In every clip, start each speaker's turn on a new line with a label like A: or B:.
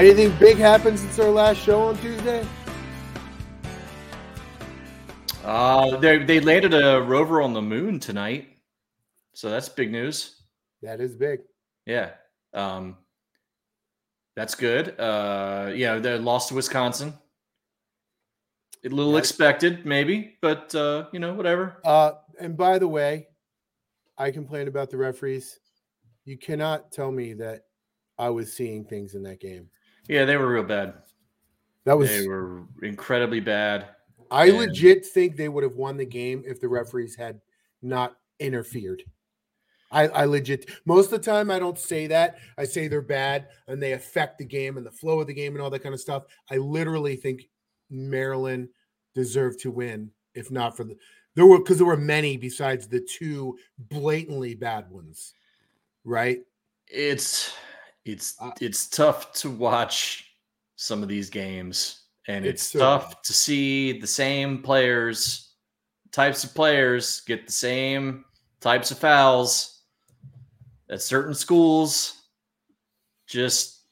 A: Anything big happened since our last show on Tuesday?
B: Uh, they they landed a rover on the moon tonight, so that's big news.
A: That is big.
B: Yeah, um, that's good. Uh, yeah, they lost to Wisconsin. A little
A: That's-
B: expected, maybe, but uh, you know, whatever.
A: Uh, and by the way, I complained about the referees. You cannot tell me that I was seeing things in that game.
B: Yeah, they were real bad.
A: That was
B: They were incredibly bad.
A: I
B: and-
A: legit think they would have won the game if the referees had not interfered. I, I legit most of the time I don't say that. I say they're bad and they affect the game and the flow of the game and all that kind of stuff. I literally think Maryland deserved to win if not for the there were because there were many besides the two blatantly bad ones. Right?
B: It's it's it's tough to watch some of these games, and
A: It's
B: it's,
A: so
B: tough to see the same players, types of players, get the same types of fouls at certain schools. Just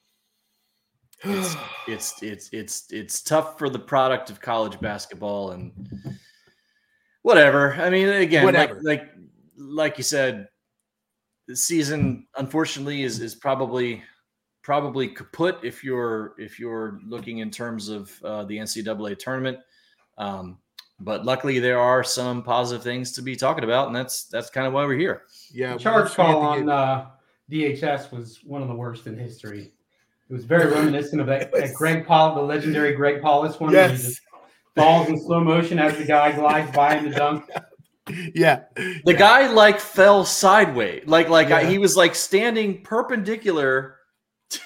B: it's it's it's it's it's tough for the product of college basketball and whatever. I mean, again,
A: Whatever.
B: like like like you said, the season unfortunately is is probably probably kaput if you're if you're looking in terms of uh, the NCAA tournament. Um, but luckily, there are some positive things to be talking about, and that's that's kind of why we're here.
A: yeah.
C: The charge
A: once get
C: call on
A: get-
C: uh, DHS was one of the worst in history. It was very reminiscent of that,
A: was-
C: that Greg Paul, the legendary Greg Paulus one. where he
A: Yes.
C: just falls in slow motion as the guy glides by in the dunk.
A: Yeah.
B: The guy like fell sideways, like like I, he was like standing perpendicular to,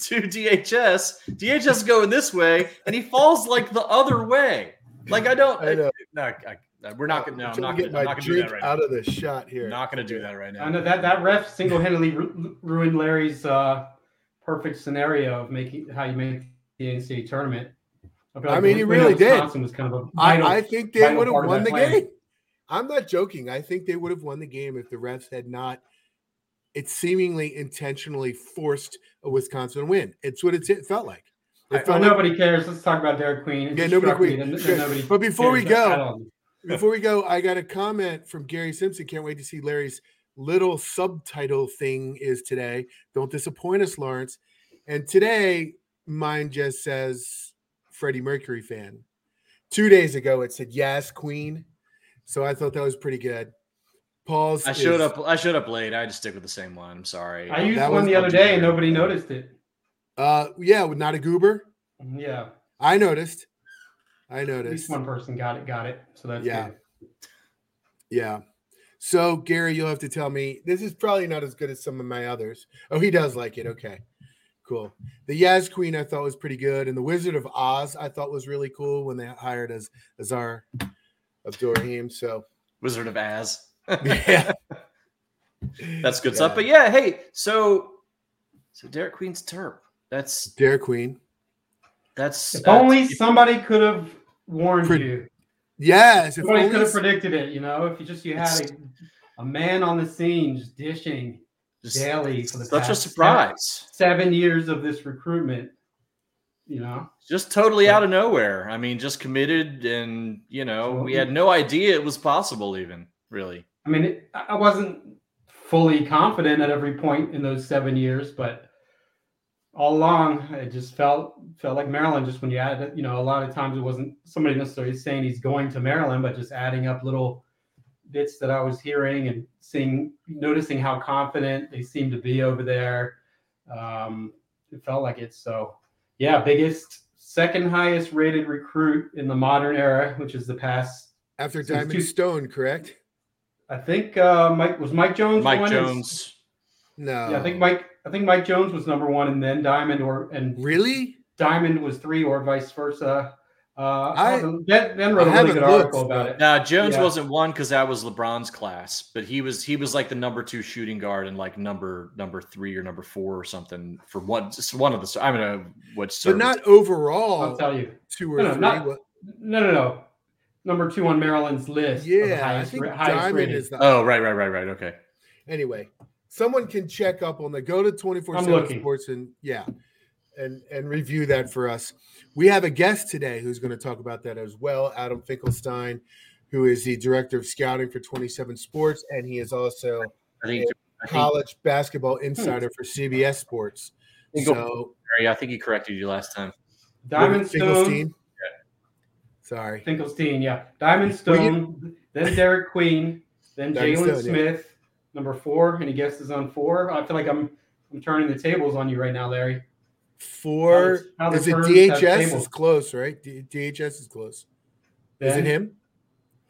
B: to DHS. DHS going this way, and he falls like the other way. Like I don't.
A: I know.
B: no, I, I- we're not gonna. No,
A: I'm
B: I'm
A: trying
B: not
A: to
B: gonna,
A: get
B: I'm
A: my
B: not gonna do
A: drink
B: that right
A: out
B: now.
A: of the shot here.
B: Not gonna do that right now.
C: I
B: now.
C: know that that ref single-handedly ru- ruined Larry's uh, perfect scenario of making how you make the NCAA tournament.
A: I
C: like
A: mean, he
C: win at
A: really did.
C: Wisconsin Was kind of a
A: I,
C: vital-
A: I think they would have won the
C: plan.
A: game. I'm not joking. I think they would have won the game if the refs had not. It seemingly intentionally forced a Wisconsin win. It's what it's, it felt like. It
C: well,
A: oh, like-
C: nobody cares. Let's talk about Derik Queen. It
A: Yeah, nobody Queen. Good.
C: nobody
A: But before we go. Before we go, I got a comment from Gary Simpson. Can't wait to see Larry's little subtitle thing is today. Don't disappoint us, Lawrence. And today, mine just says Freddie Mercury fan. Two days ago, it said yes, Queen. So I thought that was pretty good. Paul's.
B: I showed
A: is-
B: up. I showed up late. I had to stick with the same one. I'm sorry.
C: I used
A: that
C: one the other day and nobody noticed it.
A: Uh, yeah, with not a goober.
C: Yeah,
A: I noticed. I noticed.
C: at
A: noticed.
C: least one person got it. Got it. So that's
A: Yeah.
C: good.
A: Yeah. So Gary, you'll have to tell me. This is probably not as good as some of my others. Oh, he does like it. Okay. Cool. The Yaz Queen I thought was pretty good, and the Wizard of Oz I thought was really cool when they hired as Azar Abdurrahim. So
B: Wizard of Az.
A: yeah,
B: That's good
A: Yeah.
B: stuff. But yeah, hey, so so Derik Queen's terp. That's
A: Dare Queen.
B: that's
C: If
B: that's-
C: only somebody could have warned
A: Pre-
C: you.
A: Yes, if
C: Somebody
A: only
C: could have predicted it. You know, if you just you had a, a man on the scene just dishing
B: just
C: daily for the
B: such a
C: past
B: surprise.
C: seven years of this recruitment. You know,
B: Just totally out of nowhere. I mean, just committed, and you know, we had no idea it was possible. Even really,
C: I mean, it, I wasn't fully confident at every point in those seven years, but all along it just felt felt like Maryland. Just when you add, it, you know, a lot of times it wasn't somebody necessarily saying he's going to Maryland, but just adding up little bits that I was hearing and seeing, noticing how confident they seemed to be over there. Um, it felt like it. So, yeah, biggest, second highest rated recruit in the modern era, which is the past
A: after
C: since
A: Diamond
C: two-
A: Stone, correct?
C: I think uh, Mike was Mike Jones.
B: Mike
C: one that's-
B: Jones.
A: No,
C: Yeah, I think Mike. I think Mike Jones was number one, and then Diamond, or and
A: really.
C: Diamond was three, or vice versa. Uh,
A: I-
C: Ben, ben wrote
A: I
C: a really
A: haven't
C: good
A: looked,
C: article about it.
B: Now Jones
C: Yeah.
B: wasn't one because that was LeBron's class, but he was he was like the number two shooting guard and like number number three or number four or something for one just one of the I don't know what
A: But not overall.
C: I'll tell you.
A: two or
C: No, no,
A: three.
C: not-
A: What-
C: No, no, no. Number two on Maryland's list. of the
A: yeah, I think
C: ra- highest
A: Diamond
C: rated.
A: is the.
B: oh right right right right okay.
A: anyway, someone can check up on the go to
C: twenty
A: four
C: seven
A: sports and yeah. And and review that for us. We have a guest today who's going to talk about that as well, Adam Finkelstein, who is the director of scouting for 247 Sports, and he is also
B: I think, I think,
A: college basketball hmm. insider for CBS Sports.
B: Finkel-
A: So
B: Barry, I think he corrected you last time.
C: Diamond Stone,
A: Finkelstein. Sorry.
C: Finkelstein, yeah. Diamond Stone, then Derik Queen, then Jalen
A: Stone, yeah.
C: Smith, number four, and he guesses on four. I feel like I'm I'm turning the tables on you right now, Larry.
A: Four.
C: How
A: Is it DHS? Is close, right? D- DHS is close. Is it him?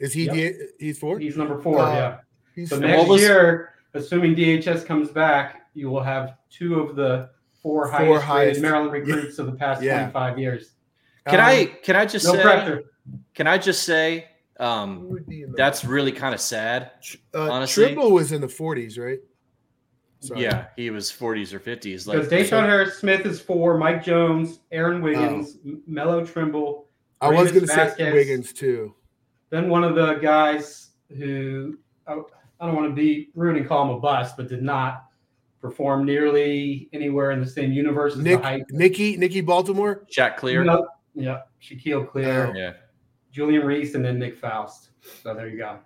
A: Is he?
C: Yep.
A: D- he's four.
C: He's number four,
A: Uh,
C: yeah.
A: He's
C: So
A: four.
C: next
B: was-
C: year, assuming DHS comes back, you will have two of the four,
A: Four
C: highest,
A: highest.
C: Maryland recruits of the past
A: Yeah.
C: 25 years.
B: Can
A: Um,
B: I can I just
C: No
B: say
C: pressure.
B: can I just say um,
A: would be in the-
B: that's really kind of sad.
A: uh,
B: honestly-
A: Trimble was in the 40s, right? Sorry.
B: Yeah, he was 40s or 50s.
C: Because
B: Like
C: DeShawn Harris Smith is four, Mike Jones, Aaron oh. Wiggins, M- Melo Trimble,
A: I was going to say Wiggins too.
C: then one of the guys who I, I don't want to be rude and call him a bust, but did not perform nearly anywhere in the same universe as
A: Nick,
C: the hype.
A: Nikki, Nikki Baltimore.
B: Jack Clear.
C: No, yeah, Shaquille Cleare,
A: Oh.
B: Yeah.
C: Julian Reese, and then Nick Faust. So there you go.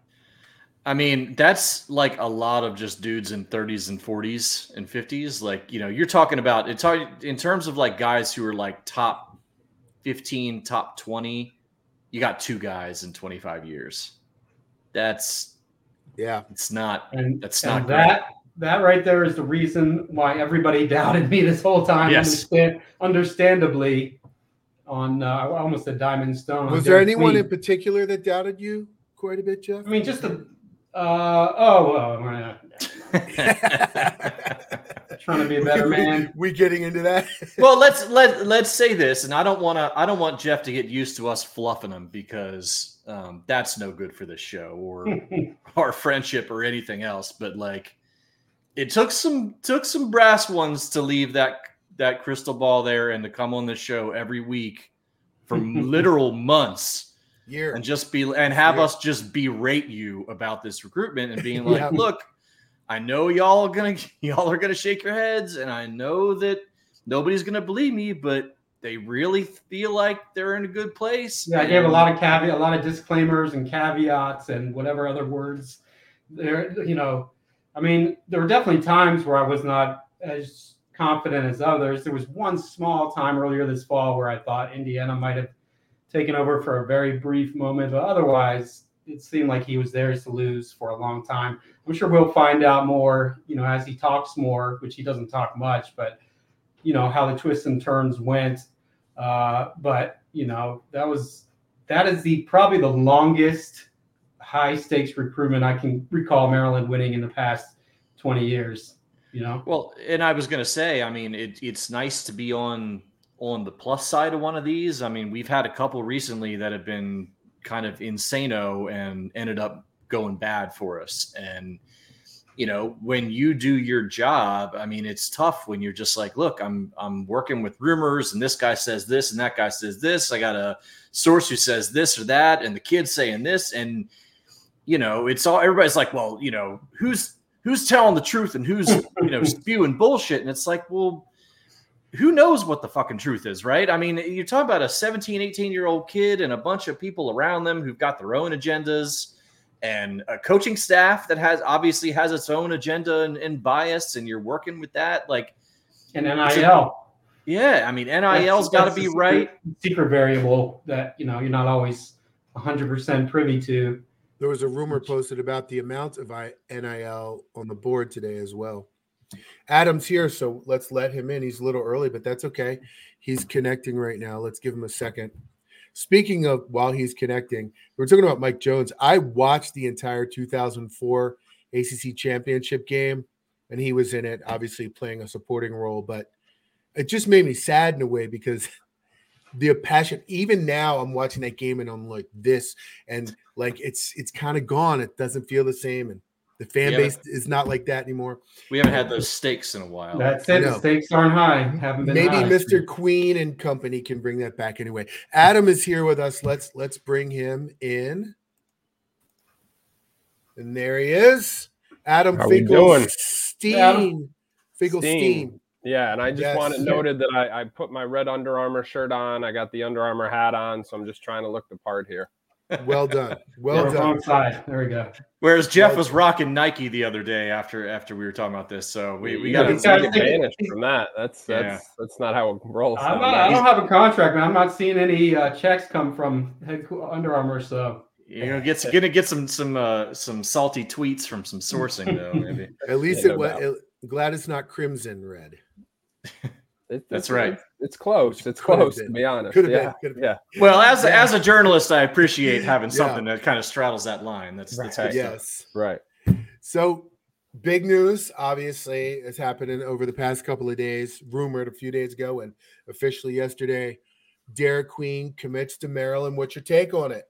B: I mean, that's like a lot of just dudes in 30s and 40s and 50s. Like, you know, you're talking about it's hard- in terms of like guys who are like top 15, top 20. You got two guys in 25 years. That's
A: Yeah.
B: it's not
C: And
B: That's
C: and
B: not great.
C: that. That right there is the reason why everybody doubted me this whole time.
B: Yes.
C: Understand, understandably, on uh, I almost a diamond stone.
A: Was there anyone
C: Queen.
A: in particular that doubted you quite a bit, Jeff?
C: I mean, just the. Uh, oh, well, uh, trying to be a better man.
A: we getting into that?
B: well, let's let let's say this, and I don't want to. I don't want Jeff to get used to us fluffing him because um, that's no good for the show or our friendship or anything else. But like, it took some took some brass ones to leave that that crystal ball there and to come on the show every week for literal months
A: Year.
B: and just be and have
A: Yeah.
B: us just berate you about this recruitment and being like,
A: Yeah.
B: look, I know y'all are gonna y'all are gonna shake your heads, and I know that nobody's gonna believe me, but they really feel like they're in a good place.
C: Yeah, I gave a lot of caveat, a lot of disclaimers and caveats and whatever other words there. You know, I mean, there were definitely times where I was not as confident as others. There was one small time earlier this fall where I thought Indiana might have taken over for a very brief moment, but otherwise, it seemed like he was theirs to lose for a long time. I'm sure we'll find out more, you know, as he talks more, which he doesn't talk much, but you know how the twists and turns went. Uh, but you know that was that is the probably the longest high stakes recruitment I can recall Maryland winning in the past 20 years. You know,
B: Well, and I was gonna say, I mean, it, it's nice to be on on the plus side of one of these. I mean, we've had a couple recently that have been kind of insano and ended up going bad for us. And you know, when you do your job, I mean, it's tough when you're just like, look, I'm I'm working with rumors, and this guy says this, and that guy says this. I got a source who says this or that, and the kid's saying this, and you know, it's all everybody's like, well, you know, who's who's telling the truth and who's you know spewing bullshit, and it's like, well, who knows what the fucking truth is, right? I mean, you're talking about a 17, 18 year old kid and a bunch of people around them who've got their own agendas and a coaching staff that has obviously has its own agenda and, and bias, and you're working with that. Like,
C: and NIL.
B: yeah, I mean, NIL's got to be
C: secret-
B: right.
C: Secret variable that you know you're not always 100 percent privy to.
A: There was a rumor posted about the amount of I- NIL on the board today as well. Adam's here, so let's let him in. He's a little early, but that's okay. He's connecting right now. Let's give him a second. Speaking of while he's connecting, we're talking about Mike Jones. I watched the entire 2004 ACC championship game, and he was in it, obviously playing a supporting role, but it just made me sad in a way because the passion, even now, I'm watching that game and I'm like this, and like it's it's kind of gone. It doesn't feel the same, and the fan
B: Yeah.
A: base is not like that anymore.
B: We haven't had those stakes in a while.
C: That's it.
A: No.
C: The stakes aren't high. Haven't been
A: Maybe
C: high.
A: Mr. Queen and company can bring that back anyway. Adam is here with us. Let's let's bring him in. And there he is. Adam
D: How we doing?
A: Finkelstein.
C: Adam.
A: Finkelstein.
D: Yeah, and I just
A: Yes.
D: want it noted that I, I put my red Under Armour shirt on. I got the Under Armour hat on, so I'm just trying to look the part here.
A: Well done.
C: Well
A: Well
C: yeah,
A: done.
C: wrong side. There we go.
B: Whereas Jeff
A: Well-
B: was rocking Nike the other day after after we were talking about this. So we, we got
D: gotta-
C: gotta-
D: you
C: gotta
D: get
C: think-
D: banished from that. That's
B: Yeah.
D: that's that's not how it rolls.
C: I'm not. I don't have a contract, man. I'm not seeing any uh, checks come from head Under Armour. So
B: you know get gonna get some some uh, some salty tweets from some sourcing though maybe.
A: At least
D: Yeah,
A: it
D: no
A: was.
D: doubt.
A: Glad it's not crimson red.
D: It-
B: That's
D: it's-
B: right.
D: It's, it's close. It's
A: Could've
D: close to be honest.
A: Could've been,
D: yeah.
A: could've been.
D: Yeah.
B: Well, as a,
A: Yeah.
B: as a journalist, I appreciate having
A: Yeah.
B: something that kind of straddles that line. That's that's
D: Right.
B: good stuff.
A: Yes.
D: Right.
A: So big news, obviously, is happening over the past couple of days. Rumored a few days ago and officially yesterday. Derik Queen commits to Maryland. What's your take on it?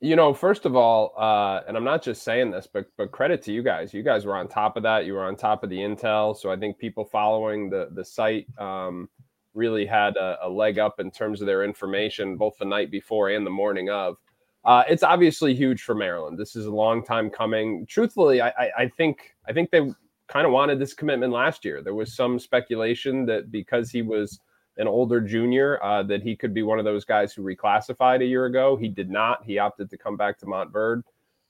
D: You know, first of all, uh, and I'm not just saying this, but but credit to you guys. You guys were on top of that. You were on top of the intel. So I think people following the the site um, really had a, a leg up in terms of their information, both the night before and the morning of. Uh, it's obviously huge for Maryland. This is a long time coming. Truthfully, I, I, I think I think they kind of wanted this commitment last year. There was some speculation that because he was an older junior uh, that he could be one of those guys who reclassified a year ago. He did not. He opted to come back to Montverde,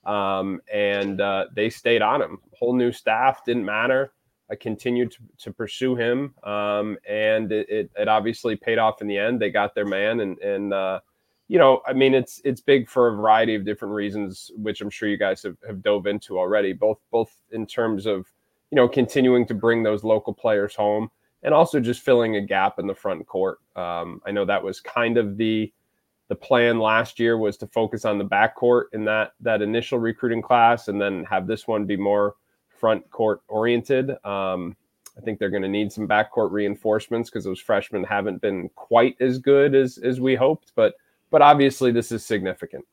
D: um, and uh, they stayed on him. Whole new staff didn't matter. I continued to, to pursue him, um, and it, it, it obviously paid off in the end. They got their man, and and uh, you know, I mean, it's it's big for a variety of different reasons, which I'm sure you guys have, have dove into already. Both both in terms of you know continuing to bring those local players home and also just filling a gap in the front court. Um, I know that was kind of the the plan last year was to focus on the back court in that that initial recruiting class, and then have this one be more front court oriented. Um, I think they're going to need some backcourt reinforcements because those freshmen haven't been quite as good as as we hoped, but but obviously this is significant.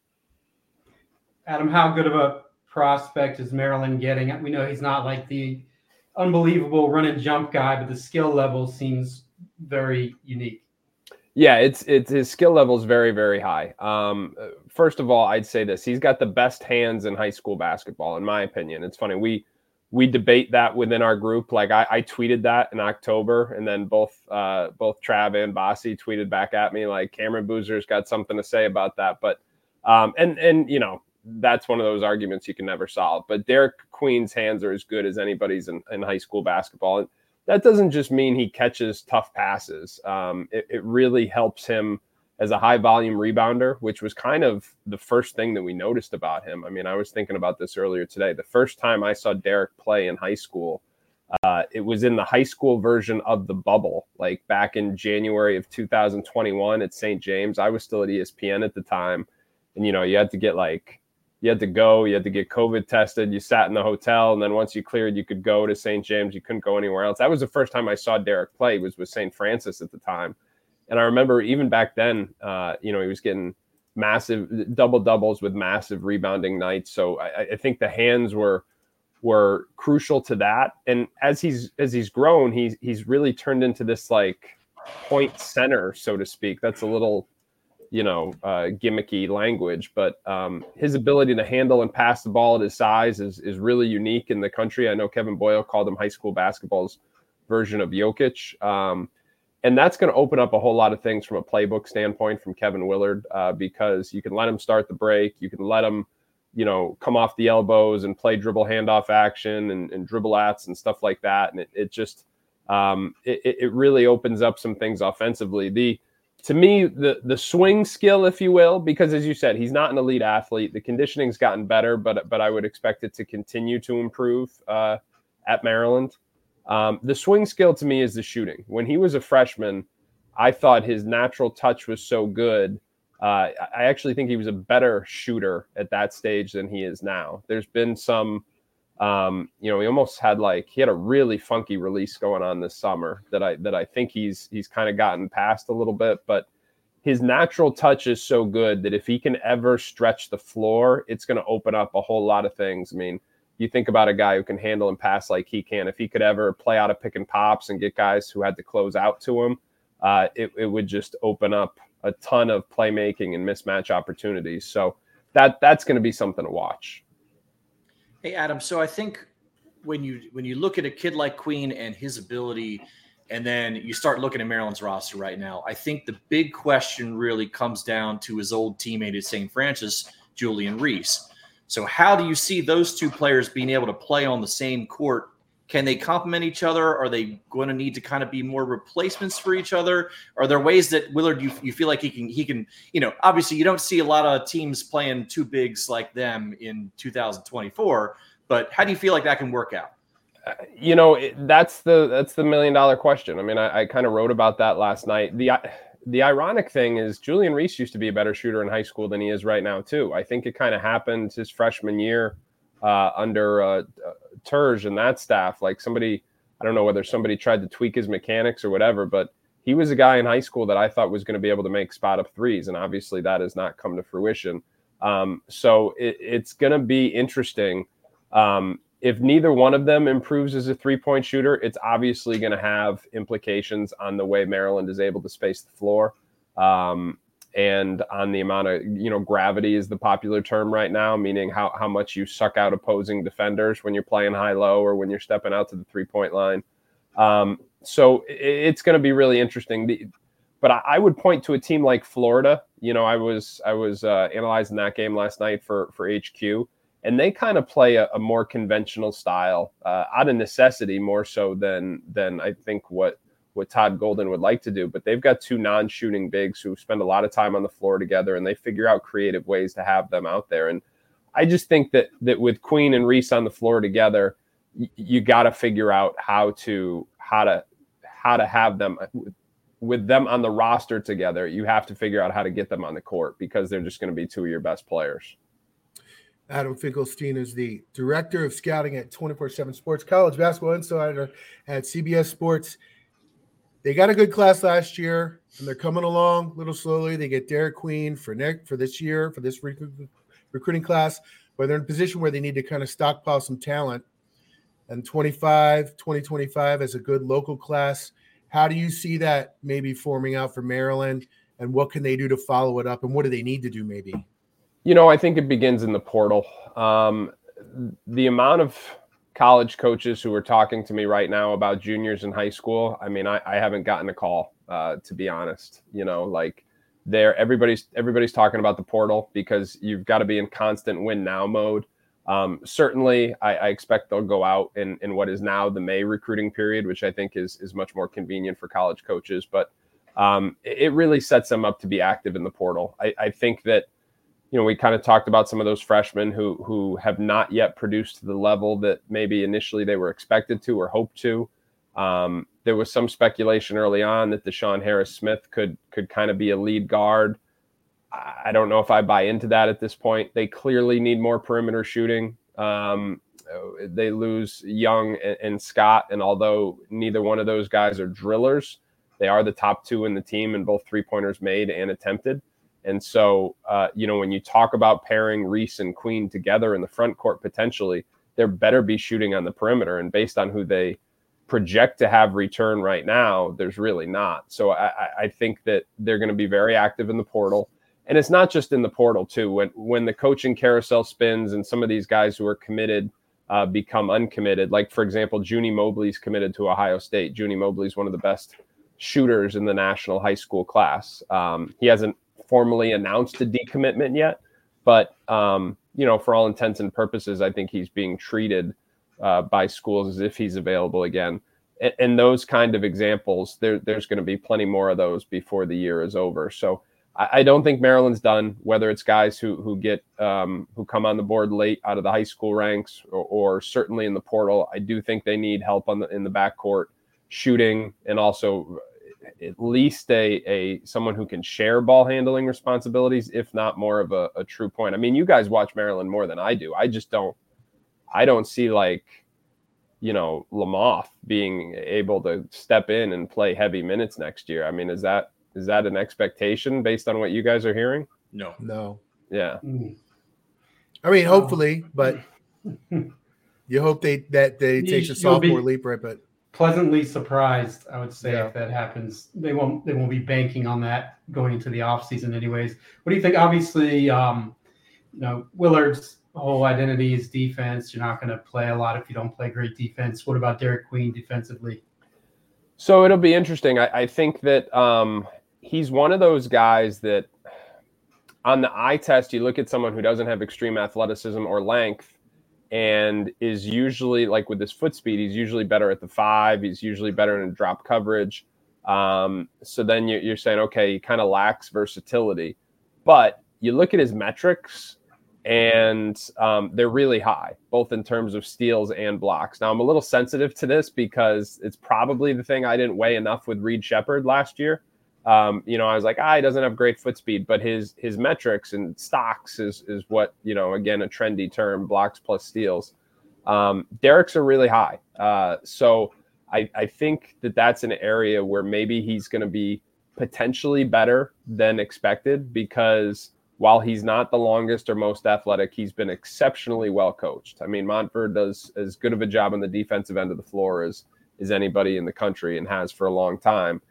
C: Adam, how good of a prospect is Maryland getting? We know he's not like the unbelievable run and jump guy, but the skill level seems very unique.
D: Yeah, it's it's his skill level is very very high. Um, first of all, I'd say this: he's got the best hands in high school basketball, in my opinion. It's funny we we debate that within our group. Like I, I tweeted that in October, and then both uh, both Trav and Bossi tweeted back at me like Cameron Boozer's got something to say about that. But um, and and you know that's one of those arguments you can never solve. But Derik Queen's hands are as good as anybody's in, in high school basketball. And that doesn't just mean he catches tough passes. Um, it, it really helps him as a high volume rebounder, which was kind of the first thing that we noticed about him. I mean, I was thinking about this earlier today. The first time I saw Derik play in high school, uh, it was in the high school version of the bubble, like back in January of 2021 at St. James. I was still at ESPN at the time. And, you know, you had to get like, you had to go, you had to get COVID tested, you sat in the hotel, and then once you cleared, you could go to St. James. You couldn't go anywhere else. That was the first time I saw Derik play, was with St. Francis at the time. And I remember even back then, uh, you know, he was getting massive double doubles with massive rebounding nights. So I, I think the hands were were crucial to that. And as he's as he's grown, he's he's really turned into this like point center, so to speak. That's a little you know, uh, gimmicky language, but um, his ability to handle and pass the ball at his size is is really unique in the country. I know Kevin Boyle called him high school basketball's version of Jokic, um, and that's going to open up a whole lot of things from a playbook standpoint from Kevin Willard uh, because you can let him start the break, you can let him, you know, come off the elbows and play dribble handoff action and, and dribble ats and stuff like that, and it, it just um, it, it really opens up some things offensively. The to me the the swing skill if you will because as you said he's not an elite athlete. The conditioning's gotten better but but i would expect it to continue to improve uh, at maryland um, the swing skill to me is the shooting. When he was a freshman i thought his natural touch was so good. Uh, i actually think he was a better shooter at that stage than he is now. There's been some um, you know, he almost had like he had a really funky release going on this summer that I that I think he's he's kind of gotten past a little bit, but his natural touch is so good that if he can ever stretch the floor, it's going to open up a whole lot of things. I mean, you think about a guy who can handle and pass like he can. If he could ever play out of pick and pops and get guys who had to close out to him, uh, it, it would just open up a ton of playmaking and mismatch opportunities. So that that's going to be something to watch.
B: Hey Adam, so I think when you when you look at a kid like Queen and his ability And then you start looking at Maryland's roster right now. I think the big question really comes down to his old teammate at St. Francis, Julian Reese. So, how do you see those two players being able to play on the same court? Can they complement each other? Are they going to need to kind of be more replacements for each other? Are there ways that Willard you, you feel like he can he can you know obviously you don't see a lot of teams playing two bigs like them in 2024, but how do you feel like that can work out?
D: Uh, you know that's the that's the million dollar question. I mean, I, I kind of wrote about that last night. the The ironic thing is Julian Reese used to be a better shooter in high school than he is right now too. I think it kind of happened his freshman year uh, under uh, Turge and that staff. Like somebody, I don't know whether somebody tried to tweak his mechanics or whatever, but he was a guy in high school that I thought was going to be able to make spot up threes, and obviously that has not come to fruition. Um, so it, it's going to be interesting. Um, if neither one of them improves as a three point shooter, it's obviously going to have implications on the way Maryland is able to space the floor. Um, and on the amount of, you know, gravity is the popular term right now, meaning how, how much you suck out opposing defenders when you're playing high low or when you're stepping out to the three point line. Um, so it's going to be really interesting. But I would point to a team like Florida. You know, I was I was uh, analyzing that game last night for for HQ and they kind of play a, a more conventional style uh, out of necessity more so than than I think what what Todd Golden would like to do. But they've got two non-shooting bigs who spend a lot of time on the floor together, and they figure out creative ways to have them out there. And I just think that that with Queen and Reese on the floor together, y- you got to figure out how to how to how to have them with them on the roster together. You have to figure out how to get them on the court because they're just going to be two of your best players.
A: Adam Finkelstein is the director of scouting at 24 7 Sports, college basketball insider at CBS Sports. They got a good class last year, and they're coming along a little slowly. They get Derik Queen for next for this year for this recruiting class, but they're in a position where they need to kind of stockpile some talent. And 25, 2025 as a good local class. How do you see that maybe forming out for Maryland? And what can they do to follow it up? And what do they need to do maybe?
D: You know, I think it begins in the portal. Um, the amount of college coaches who are talking to me right now about juniors in high school, I mean, I, I haven't gotten a call, uh, to be honest. You know, like there, everybody's everybody's talking about the portal because you've got to be in constant win now mode. Um, certainly, I, I, expect they'll go out in, in what is now the May recruiting period, which I think is is much more convenient for college coaches. But um, it, really sets them up to be active in the portal. I, I think that you know, we kind of talked about some of those freshmen who who have not yet produced to the level that maybe initially they were expected to or hoped to. Um, there was some speculation early on that DeShawn Harris Smith could could kind of be a lead guard. I don't know if I buy into that at this point. They clearly need more perimeter shooting. Um, they lose Young and, and Scott, and although neither one of those guys are drillers, they are the top two in the team in both three pointers made and attempted. And so, uh, you know, when you talk about pairing Reese and Queen together in the front court potentially, there better be shooting on the perimeter. And based on who they project to have return right now, there's really not. So I, I think that they're going to be very active in the portal. And it's not just in the portal, too. When when the coaching carousel spins and some of these guys who are committed uh, become uncommitted, like for example, Junie Mobley's committed to Ohio State. Junie Mobley's one of the best shooters in the national high school class. Um, he hasn't formally announced a decommitment yet, but um, you know, for all intents and purposes, I think he's being treated uh, by schools as if he's available again. And, and those kind of examples, there, there's going to be plenty more of those before the year is over. So I, I don't think Maryland's done. Whether it's guys who who get um, who come on the board late out of the high school ranks, or, or certainly in the portal, I do think they need help on the in the backcourt shooting and also at least a, a someone who can share ball handling responsibilities, if not more of a, a true point. I mean, you guys watch Maryland more than I do. I just don't I don't see like you know Lamothe being able to step in and play heavy minutes next year. I mean, is that is that an expectation based on what you guys are hearing?
B: No,
A: no.
D: Yeah.
A: I mean, hopefully, but you hope they that they take a sophomore leap, right? But
C: pleasantly surprised, I would say, yeah. if that happens. They won't they won't be banking on that going into the off season anyways. What do you think? Obviously, um, you know, Willard's whole identity is defense. You're not going to play a lot if you don't play great defense. What about Derik Queen defensively?
D: So it'll be interesting. I, I think that um, he's one of those guys that on the eye test, you look at someone who doesn't have extreme athleticism or length and is usually like with his foot speed, he's usually better at the five. He's usually better in drop coverage. Um, so then you're, saying, okay, he kind of lacks versatility. But you look at his metrics and um, they're really high, both in terms of steals and blocks. Now, I'm a little sensitive to this because it's probably the thing I didn't weigh enough with Reed Sheppard last year. Um, you know, I was like, ah, he doesn't have great foot speed, but his his metrics and stocks is is what you know. Again, a trendy term: blocks plus steals. Um, Derik's are really high, uh, so I I think that that's an area where maybe he's going to be potentially better than expected because while he's not the longest or most athletic, he's been exceptionally well coached. I mean, Montverde does as good of a job on the defensive end of the floor as as anybody in the country and has for a long time.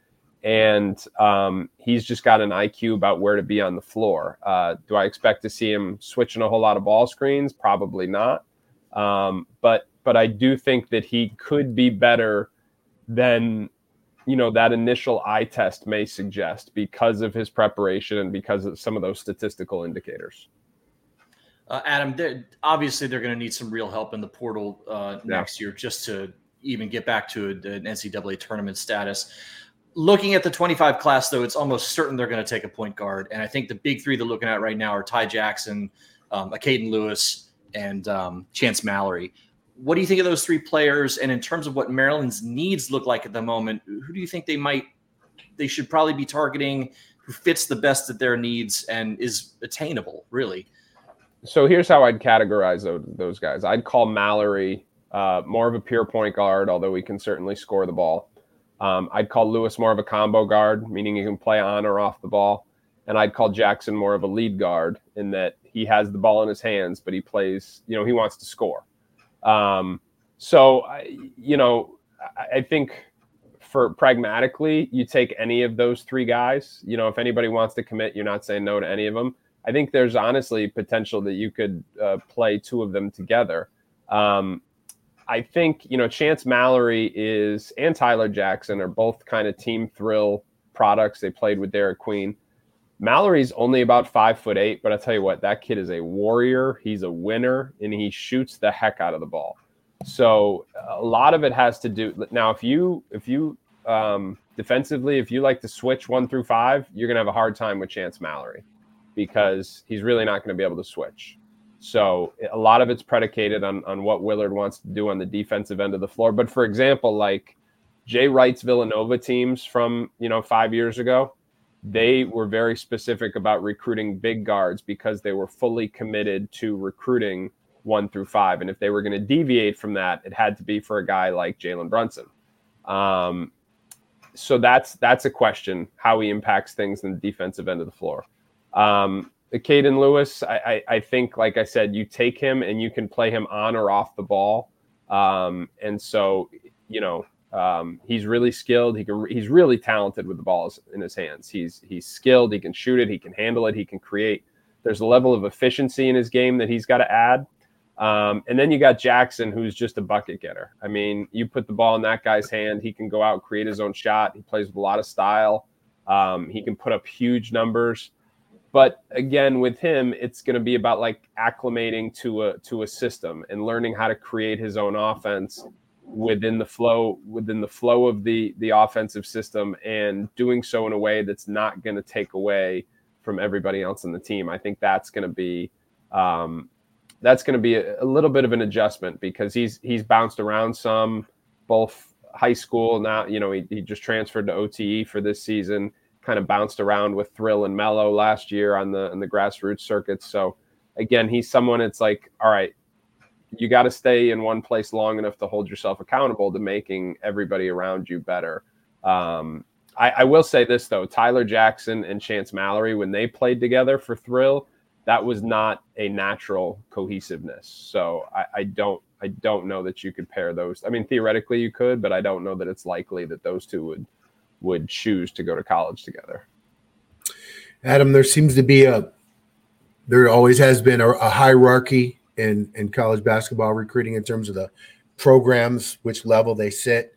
D: And um, he's just got an IQ about where to be on the floor. Uh, do I expect to see him switching a whole lot of ball screens? Probably not. Um, but but I do think that he could be better than you know that initial eye test may suggest because of his preparation and because of some of those statistical indicators.
B: Uh, Adam, they're, obviously they're going to need some real help in the portal uh, yeah. next year just to even get back to an NCAA tournament status. Looking at the 25 class, though, it's almost certain they're going to take a point guard. And I think the big three they're looking at right now are Ty Jackson, um, Lewis, and um, Chance Mallory what do you think of those three players? And in terms of what Maryland's needs look like at the moment, who do you think they might they should probably be targeting? Who fits the best at their needs and is attainable, really?
D: So here's how I'd categorize those, those guys. I'd call Mallory uh, more of a pure point guard, although he can certainly score the ball. Um, I'd call Lewis more of a combo guard, meaning he can play on or off the ball. And I'd call Jackson more of a lead guard in that he has the ball in his hands, but he plays, you know, he wants to score. Um, so, you know, I think for pragmatically, you take any of those three guys. You know, if anybody wants to commit, you're not saying no to any of them. I think there's honestly potential that you could uh, play two of them together. Um, I think you know Chance Mallory is and Tyler Jackson are both kind of team thrill products. They played with Derik Queen. Mallory's only about five foot eight, but I tell you what, that kid is a warrior. He's a winner, and he shoots the heck out of the ball. So a lot of it has to do now. If you if you um, defensively, if you like to switch one through five, you're gonna have a hard time with Chance Mallory because he's really not going to be able to switch. So a lot of it's predicated on on what Willard wants to do on the defensive end of the floor. But for example, like Jay Wright's Villanova teams from you know five years ago, they were very specific about recruiting big guards because they were fully committed to recruiting one through five. And if they were going to deviate from that, it had to be for a guy like Jalen Brunson. Um, so that's that's a question how he impacts things in the defensive end of the floor. Um, Caden Lewis, I, I, I, think, like I said, you take him and you can play him on or off the ball. Um, and so, you know, um, he's really skilled. He can. He's really talented with the balls in his hands. He's he's skilled. He can shoot it. He can handle it. He can create. There's a level of efficiency in his game that he's got to add. Um, and then you got Jackson, who's just a bucket getter. I mean, you put the ball in that guy's hand, he can go out create his own shot. He plays with a lot of style. Um, he can put up huge numbers. But again, with him, it's going to be about like acclimating to a to a system and learning how to create his own offense within the flow within the flow of the the offensive system and doing so in a way that's not going to take away from everybody else in the team. I think that's going to be um, that's going to be a, a, little bit of an adjustment because he's he's bounced around some, both high school now. You know, he, he just transferred to OTE for this season. Kind of bounced around with Thrill and Melo last year on the on the grassroots circuits. So again, he's someone. It's like, all right, you got to stay in one place long enough to hold yourself accountable to making everybody around you better. Um, I, I, will say this though: Tyler Jackson and Chance Mallory, when they played together for Thrill, that was not a natural cohesiveness. So I, I don't, I don't know that you could pair those. I mean, theoretically you could, but I don't know that it's likely that those two would would choose to go to college together.
A: Adam, there seems to be a, there always has been a, a hierarchy in in college basketball recruiting in terms of the programs, which level they sit.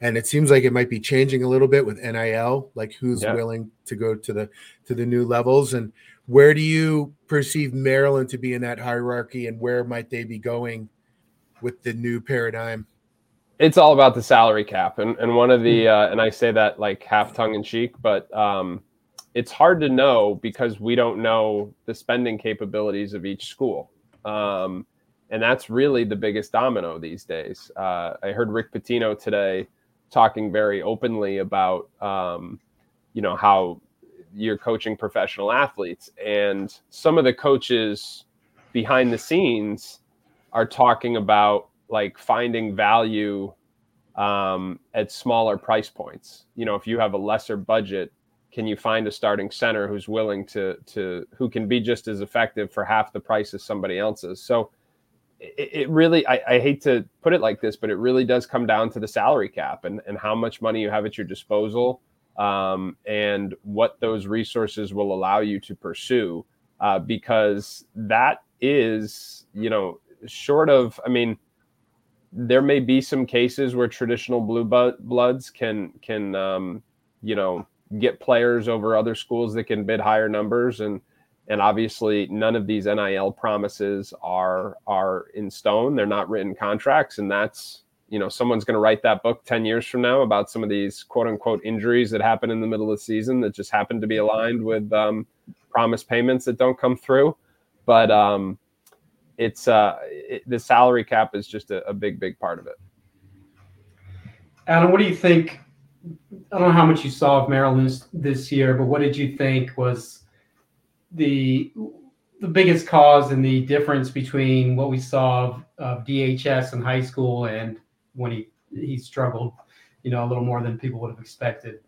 A: and it seems like it might be changing a little bit with NIL, like who's
D: Yeah.
A: willing to go to the to the new levels, and where do you perceive Maryland to be in that hierarchy, and where might they be going with the new paradigm?
D: It's all about the salary cap. And, and one of the uh, and i say that like half tongue in cheek but um, it's hard to know because we don't know the spending capabilities of each school. Um, and that's really the biggest domino these days. Uh, i heard rick pitino today talking very openly about um, you know how you're coaching professional athletes. And some of the coaches behind the scenes are talking about like finding value um, at smaller price points. You know, if you have a lesser budget, can you find a starting center who's willing to to who can be just as effective for half the price as somebody else's? So it, really, I, I hate to put it like this, but it really does come down to the salary cap and and how much money you have at your disposal, um, and what those resources will allow you to pursue, uh, because that is, you know, short of, I mean there may be some cases where traditional blue bloods can can um, you know get players over other schools that can bid higher numbers and and obviously none of these NIL promises are are in stone. They're not written contracts and that's you know someone's going to write that book 10 years from now about some of these quote unquote injuries that happen in the middle of the season that just happen to be aligned with um, promise payments that don't come through. But um, it's uh it, the salary cap is just a, a big big part of it
C: Adam, what do you think? I don't know how much you saw of Maryland this, year, but what did you think was the the biggest cause and the difference between what we saw of, of DHS in high school and when he he struggled, you know, a little more than people would have expected?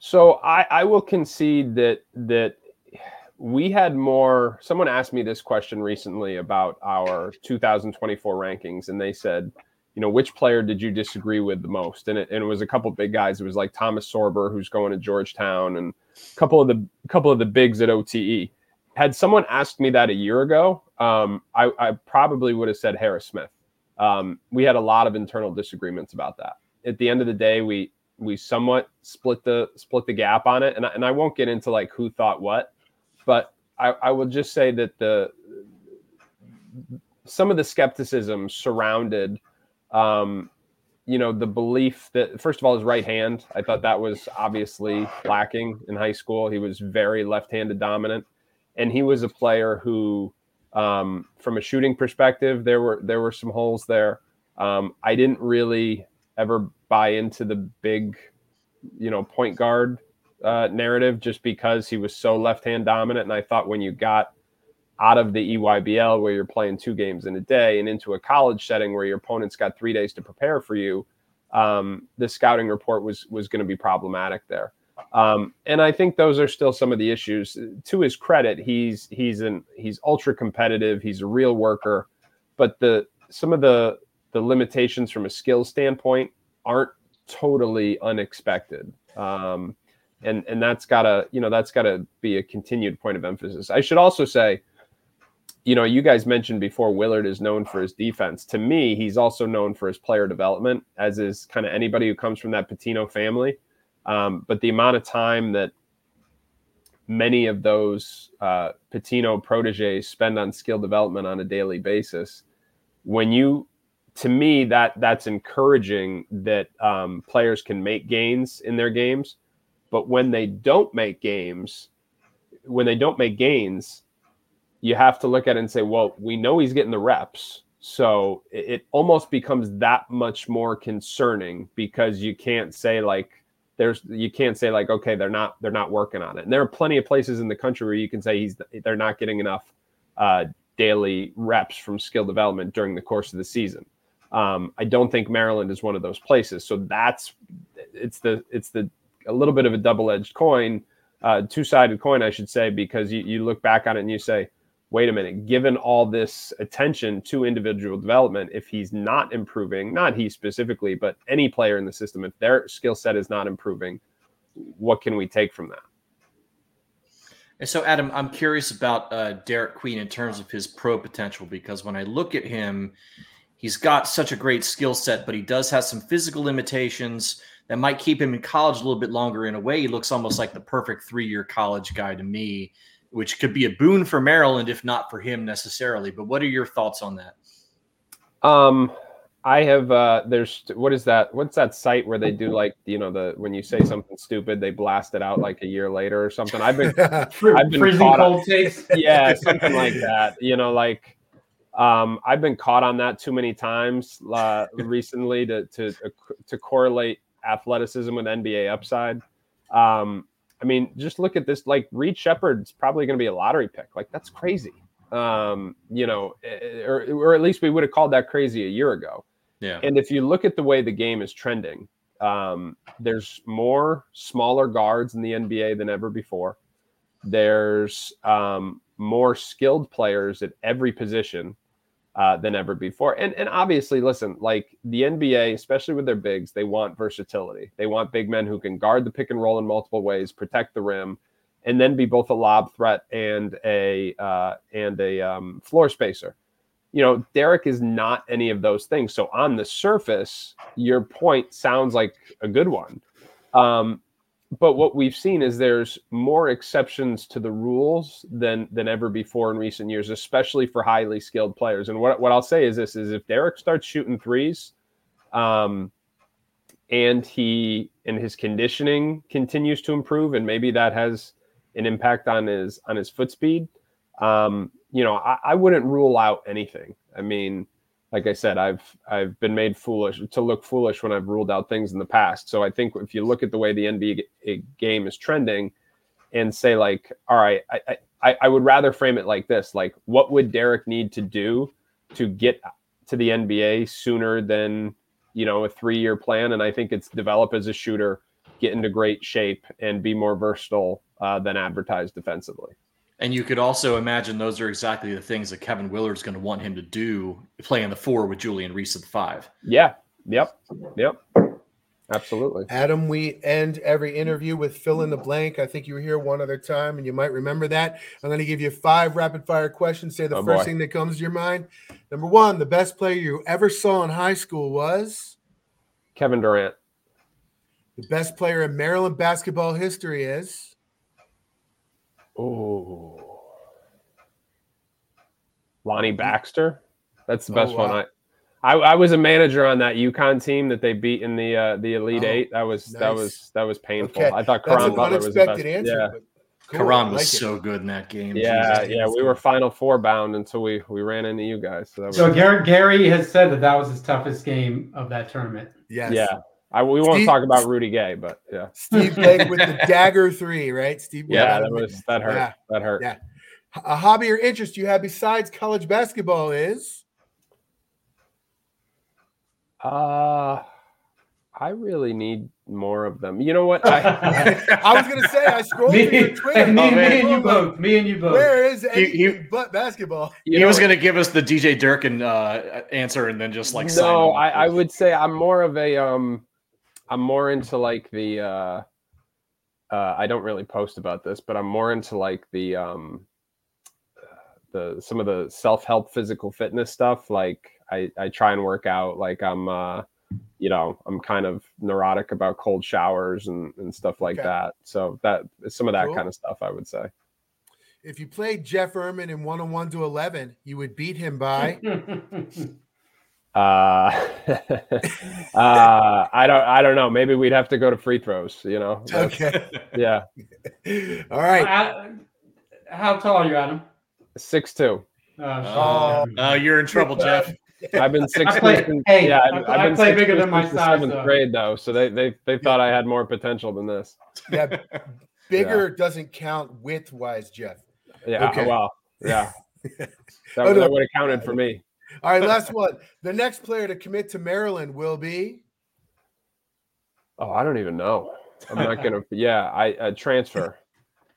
D: so i i will concede that that we had more someone asked me this question recently about our 2024 rankings and they said you know which player did you disagree with the most? And it, and it was a couple big guys. It was like thomas sorber who's going to georgetown and a couple of the couple of the bigs at ote had someone asked me that a year ago um, I, I probably would have said harris smith. Um, we had a lot of internal disagreements about that. At the end of the day we we somewhat split the split the gap on it and I, and I won't get into like who thought what but I, I will just say that the some of the skepticism surrounded um, you know the belief that first of all his right hand i thought that was obviously lacking in high school. He was very left-handed dominant. And he was a player who um, from a shooting perspective there were there were some holes there. Um, i didn't really ever buy into the big you know point guard uh, narrative just because he was so left hand dominant. And I thought when you got out of the EYBL where you're playing two games in a day and into a college setting where your opponent's got three days to prepare for you, um, the scouting report was was going to be problematic there. Um, and I think those are still some of the issues. To his credit, he's he's an he's ultra competitive. He's a real worker, but the some of the the limitations from a skill standpoint aren't totally unexpected. Um, and and that's gotta you know that's gotta be a continued point of emphasis. I should also say, you know, you guys mentioned before Willard is known for his defense. To me, he's also known for his player development, as is kind of anybody who comes from that Pitino family. Um, but the amount of time that many of those uh, Pitino proteges spend on skill development on a daily basis, when you to me that that's encouraging that um, players can make gains in their games but when they don't make games when they don't make gains you have to look at it and say well we know he's getting the reps. So it, almost becomes that much more concerning because you can't say like there's you can't say like okay they're not they're not working on it. And there are plenty of places in the country where you can say he's they're not getting enough uh, daily reps from skill development during the course of the season. Um, I don't think Maryland is one of those places. So that's it's the it's the a little bit of a double edged coin, uh, two sided coin, I should say, because you, you look back on it and you say, wait a minute, given all this attention to individual development, if he's not improving, not he specifically, but any player in the system, if their skill set is not improving, what can we take from that?
B: And so, Adam, I'm curious about uh, Derik Queen in terms of his pro potential because when I look at him, He's got such a great skill set, but he does have some physical limitations that might keep him in college a little bit longer. In a way, he looks almost like the perfect three year college guy to me, which could be a boon for Maryland if not for him necessarily. But what are your thoughts on that?
D: Um, I have uh there's what is that? What's that site where they do like you know the when you say something stupid they blast it out like a year later or something. I've been I've been
C: freezing
D: caught on-
C: cold takes.
D: yeah, something like that. You know, like um, I've been caught on that too many times uh, recently to to to correlate athleticism with NBA upside. Um, I mean, just look at this. Like Reed Sheppard's probably going to be a lottery pick. Like that's crazy. Um, you know, eh, or or at least we would have called that crazy a year ago.
B: Yeah.
D: And if you look at the way the game is trending, um, there's more smaller guards in the NBA than ever before. There's um, more skilled players at every position uh, than ever before. And and obviously, listen, like the NBA, especially with their bigs, they want versatility. They want big men who can guard the pick and roll in multiple ways, protect the rim, and then be both a lob threat and a uh, and a um, floor spacer you know, Derik is not any of those things. So on the surface, your point sounds like a good one. Um, but what we've seen is there's more exceptions to the rules than than ever before in recent years, especially for highly skilled players. And what, what I'll say is this is if Derik starts shooting threes, um, and he and his conditioning continues to improve, and maybe that has an impact on his on his foot speed. Um, you know, I, I wouldn't rule out anything. I mean, like I said, I've I've been made foolish to look foolish when I've ruled out things in the past. So I think if you look at the way the NBA game is trending, and say like, all right, I I, I would rather frame it like this: like, what would Derik need to do to get to the NBA sooner than you know a three year plan? And I think it's develop as a shooter, get into great shape, and be more versatile uh, than advertised defensively.
B: And you could also imagine those are exactly the things that Kevin Willard's going to want him to do, playing the four with Julian Reese at the five.
D: Yeah. Yep. Yep. Absolutely.
A: Adam, we end every interview with fill in the blank. I think you were here one other time and you might remember that. I'm going to give you five rapid fire questions. Say the
D: Oh,
A: first
D: boy.
A: thing that comes to your mind. Number one, the best player you ever saw in high school was
D: Kevin Durant.
A: the best player in Maryland basketball history is
D: Oh. Lonnie Baxter. That's the best
A: Oh,
D: one.
A: wow.
D: I, I I was a manager on that UConn team that they beat in the uh, the Elite
A: Oh,
D: Eight. That was that was that was painful.
A: Okay,
D: I thought
A: that's
D: Caron
A: an
D: Butler was the
A: unexpected
D: best.
A: answer.
D: yeah,
A: but cool. Caron
B: was
A: like it.
B: so good in that game.
D: yeah,
B: Jesus.
D: yeah. We were Final Four bound until we we ran into you guys. So that was,
C: So Gary, Gary has said that that was his toughest game of that tournament.
A: Yes.
D: yeah. I, we won't
A: Steve-
D: talk about Rudy Gay, but yeah,
A: Steve Begg with the dagger three, right? Steve.
D: yeah, that was that hurt.
A: Yeah.
D: That hurt.
A: Yeah. A hobby or interest you have besides college basketball is
D: Uh I really need more of them. You know what? I,
A: I was gonna say I scrolled
C: me,
A: through your Twitter.
C: me,
B: Oh,
C: me and you both. Me and you both.
A: Where is
B: He- he-
A: anything but basketball?
D: you
B: he was
D: know-
B: going to give us the DJ Durkin uh, answer and then just like sign
D: no
B: him.
D: I, I would say i'm more of a um i'm more into like the uh uh i don't really post about this but i'm more into like the um the some of the self-help physical fitness stuff like i i try and work out like i'm uh you know i'm kind of neurotic about cold showers and and stuff like
A: Okay.
D: that so that some of that
A: Cool.
D: kind of stuff i would say
A: If you played Jeff Ermann in one on one to eleven, you would beat him by
D: uh, uh i don't i don't know maybe we'd have to go to free throws you know That's-
A: Okay.
D: yeah
A: All right.
C: Uh, How tall are you, Adam?
D: Six two.
C: Oh,
A: Oh.
B: Oh, you're in trouble, Jeff.
D: I've been six
C: play-
D: since,
C: hey,
D: yeah,
C: I-
D: I've,
C: I
D: I've been
C: play
D: six
C: bigger than my size,
D: seventh
C: though.
D: grade though, so they they they thought I had more potential than this.
A: Yeah. Bigger doesn't count width wise, Jeff.
D: Yeah,
A: Okay.
D: well, yeah, that,
A: Oh, no.
D: that would have counted for me.
A: All right, last one. The next player to commit to Maryland will be
D: Oh, I don't even know. I'm not gonna. Yeah, I uh, transfer.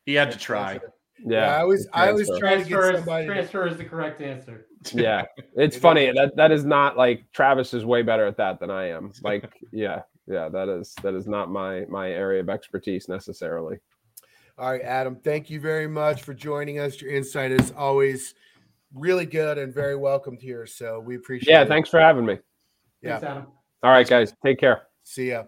B: He had to try.
D: Yeah,
A: I always I always
D: transfer.
A: try to get
C: Transfer is,
A: somebody to-
C: is the correct answer.
D: yeah. It's funny that that is not like Travis is way better at that than I am. Like, yeah, yeah, that is that is not my my area of expertise necessarily.
A: All right, Adam, thank you very much for joining us. Your insight is always really good and very welcomed here. So we appreciate
D: Yeah,
A: it.
D: thanks for having me.
A: Yeah.
C: Thanks, Adam.
D: All right, guys, take care.
A: See ya.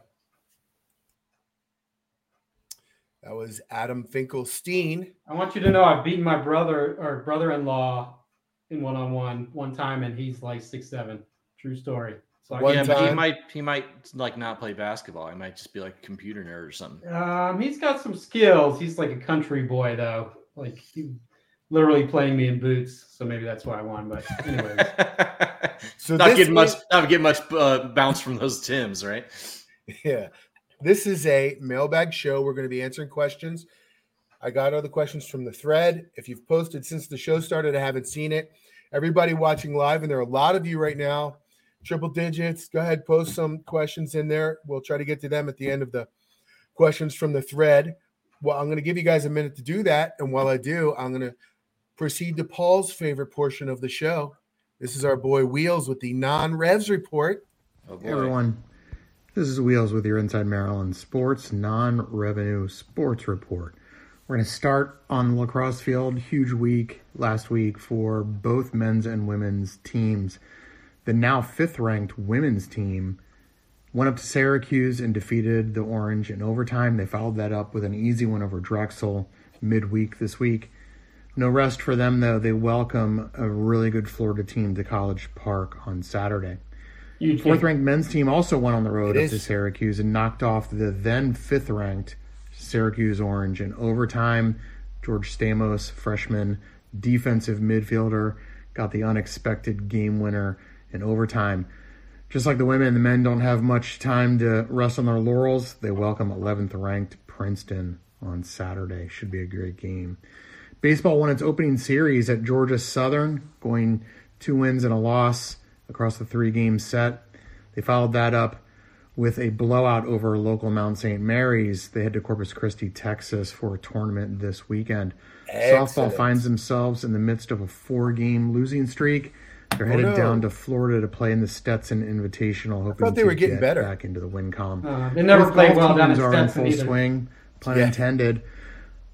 A: That was Adam Finkelstein.
C: I want you to know I've beaten my brother or brother-in-law in one-on-one one time, and he's like six seven. True story. So
A: One
B: yeah, but he might he might like not play basketball. He might just be like a computer nerd or something.
C: Um, he's got some skills. He's like a country boy, though. Like he literally playing me in boots. So maybe that's why I won. But anyways,
A: So
B: not
A: this
B: getting much
A: is-
B: not getting much uh, bounce from those Tims, right?
A: Yeah. This is a mailbag show. We're going to be answering questions. I got all the questions from the thread. If you've posted since the show started, I haven't seen it. Everybody watching live, and there are a lot of you right now, triple digits. Go ahead, post some questions in there. We'll try to get to them at the end of the questions from the thread. Well, I'm going to give you guys a minute to do that. And while I do, I'm going to proceed to Paul's favorite portion of the show. This is our boy Wheels with the non revs report.
B: Oh
E: Hey everyone, this is Wheels with your Inside Maryland Sports Non Revenue Sports Report. We're going to start on the lacrosse field. Huge week last week for both men's and women's teams. The now fifth ranked women's team went up to Syracuse and defeated the Orange in overtime. They followed that up with an easy win over Drexel midweek this week. No rest for them, though. They welcome a really good Florida team to College Park on Saturday.
C: huge
E: Fourth
C: game.
E: ranked men's team also went on the road
A: It
E: up to. Syracuse and knocked off the then fifth ranked Syracuse Orange in overtime. George Stamos, freshman defensive midfielder, got the unexpected game winner in overtime. Just like the women, the men don't have much time to rest on their laurels. They welcome 11th ranked Princeton on Saturday. Should be a great game. Baseball won its opening series at Georgia Southern, going two wins and a loss across the three game set. They followed that up with a blowout over local Mount St. Mary's. They head to Corpus Christi, Texas for a tournament this weekend. Softball finds themselves in the midst of a four game losing streak. They're headed
A: Oh, no.
E: down to Florida to play in the Stetson Invitational, hoping
A: they
E: to
A: were getting
E: get
A: better.
E: back into the WinCom.
C: Uh, they never
E: Both
C: played well down in
E: teams are in
C: Stetson
E: full
C: either.
E: swing, pun
A: Yeah.
E: intended.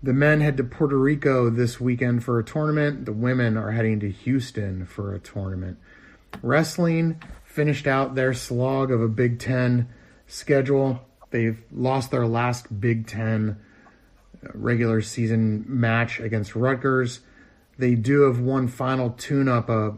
E: The men head to Puerto Rico this weekend for a tournament. The women are heading to Houston for a tournament. Wrestling finished out their slog of a Big Ten schedule. They've lost their last Big Ten uh, regular season match against Rutgers. They do have one final tune up, a,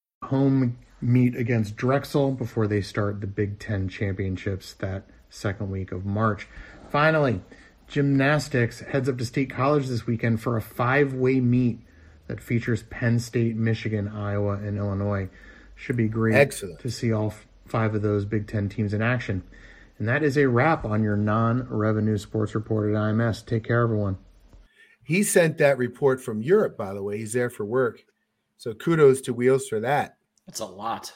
E: Home meet against Drexel before they start the Big Ten championships that second week of March. Finally, gymnastics heads up to State College this weekend for a five way meet that features Penn State, Michigan, Iowa, and Illinois. Should be great
A: Excellent.
E: to see all five of those Big Ten teams in action. And that is a wrap on your non revenue sports report at IMS. Take care, everyone.
A: He sent that report from Europe, by the way. He's there for work. So kudos to Wheels for that.
B: It's a lot.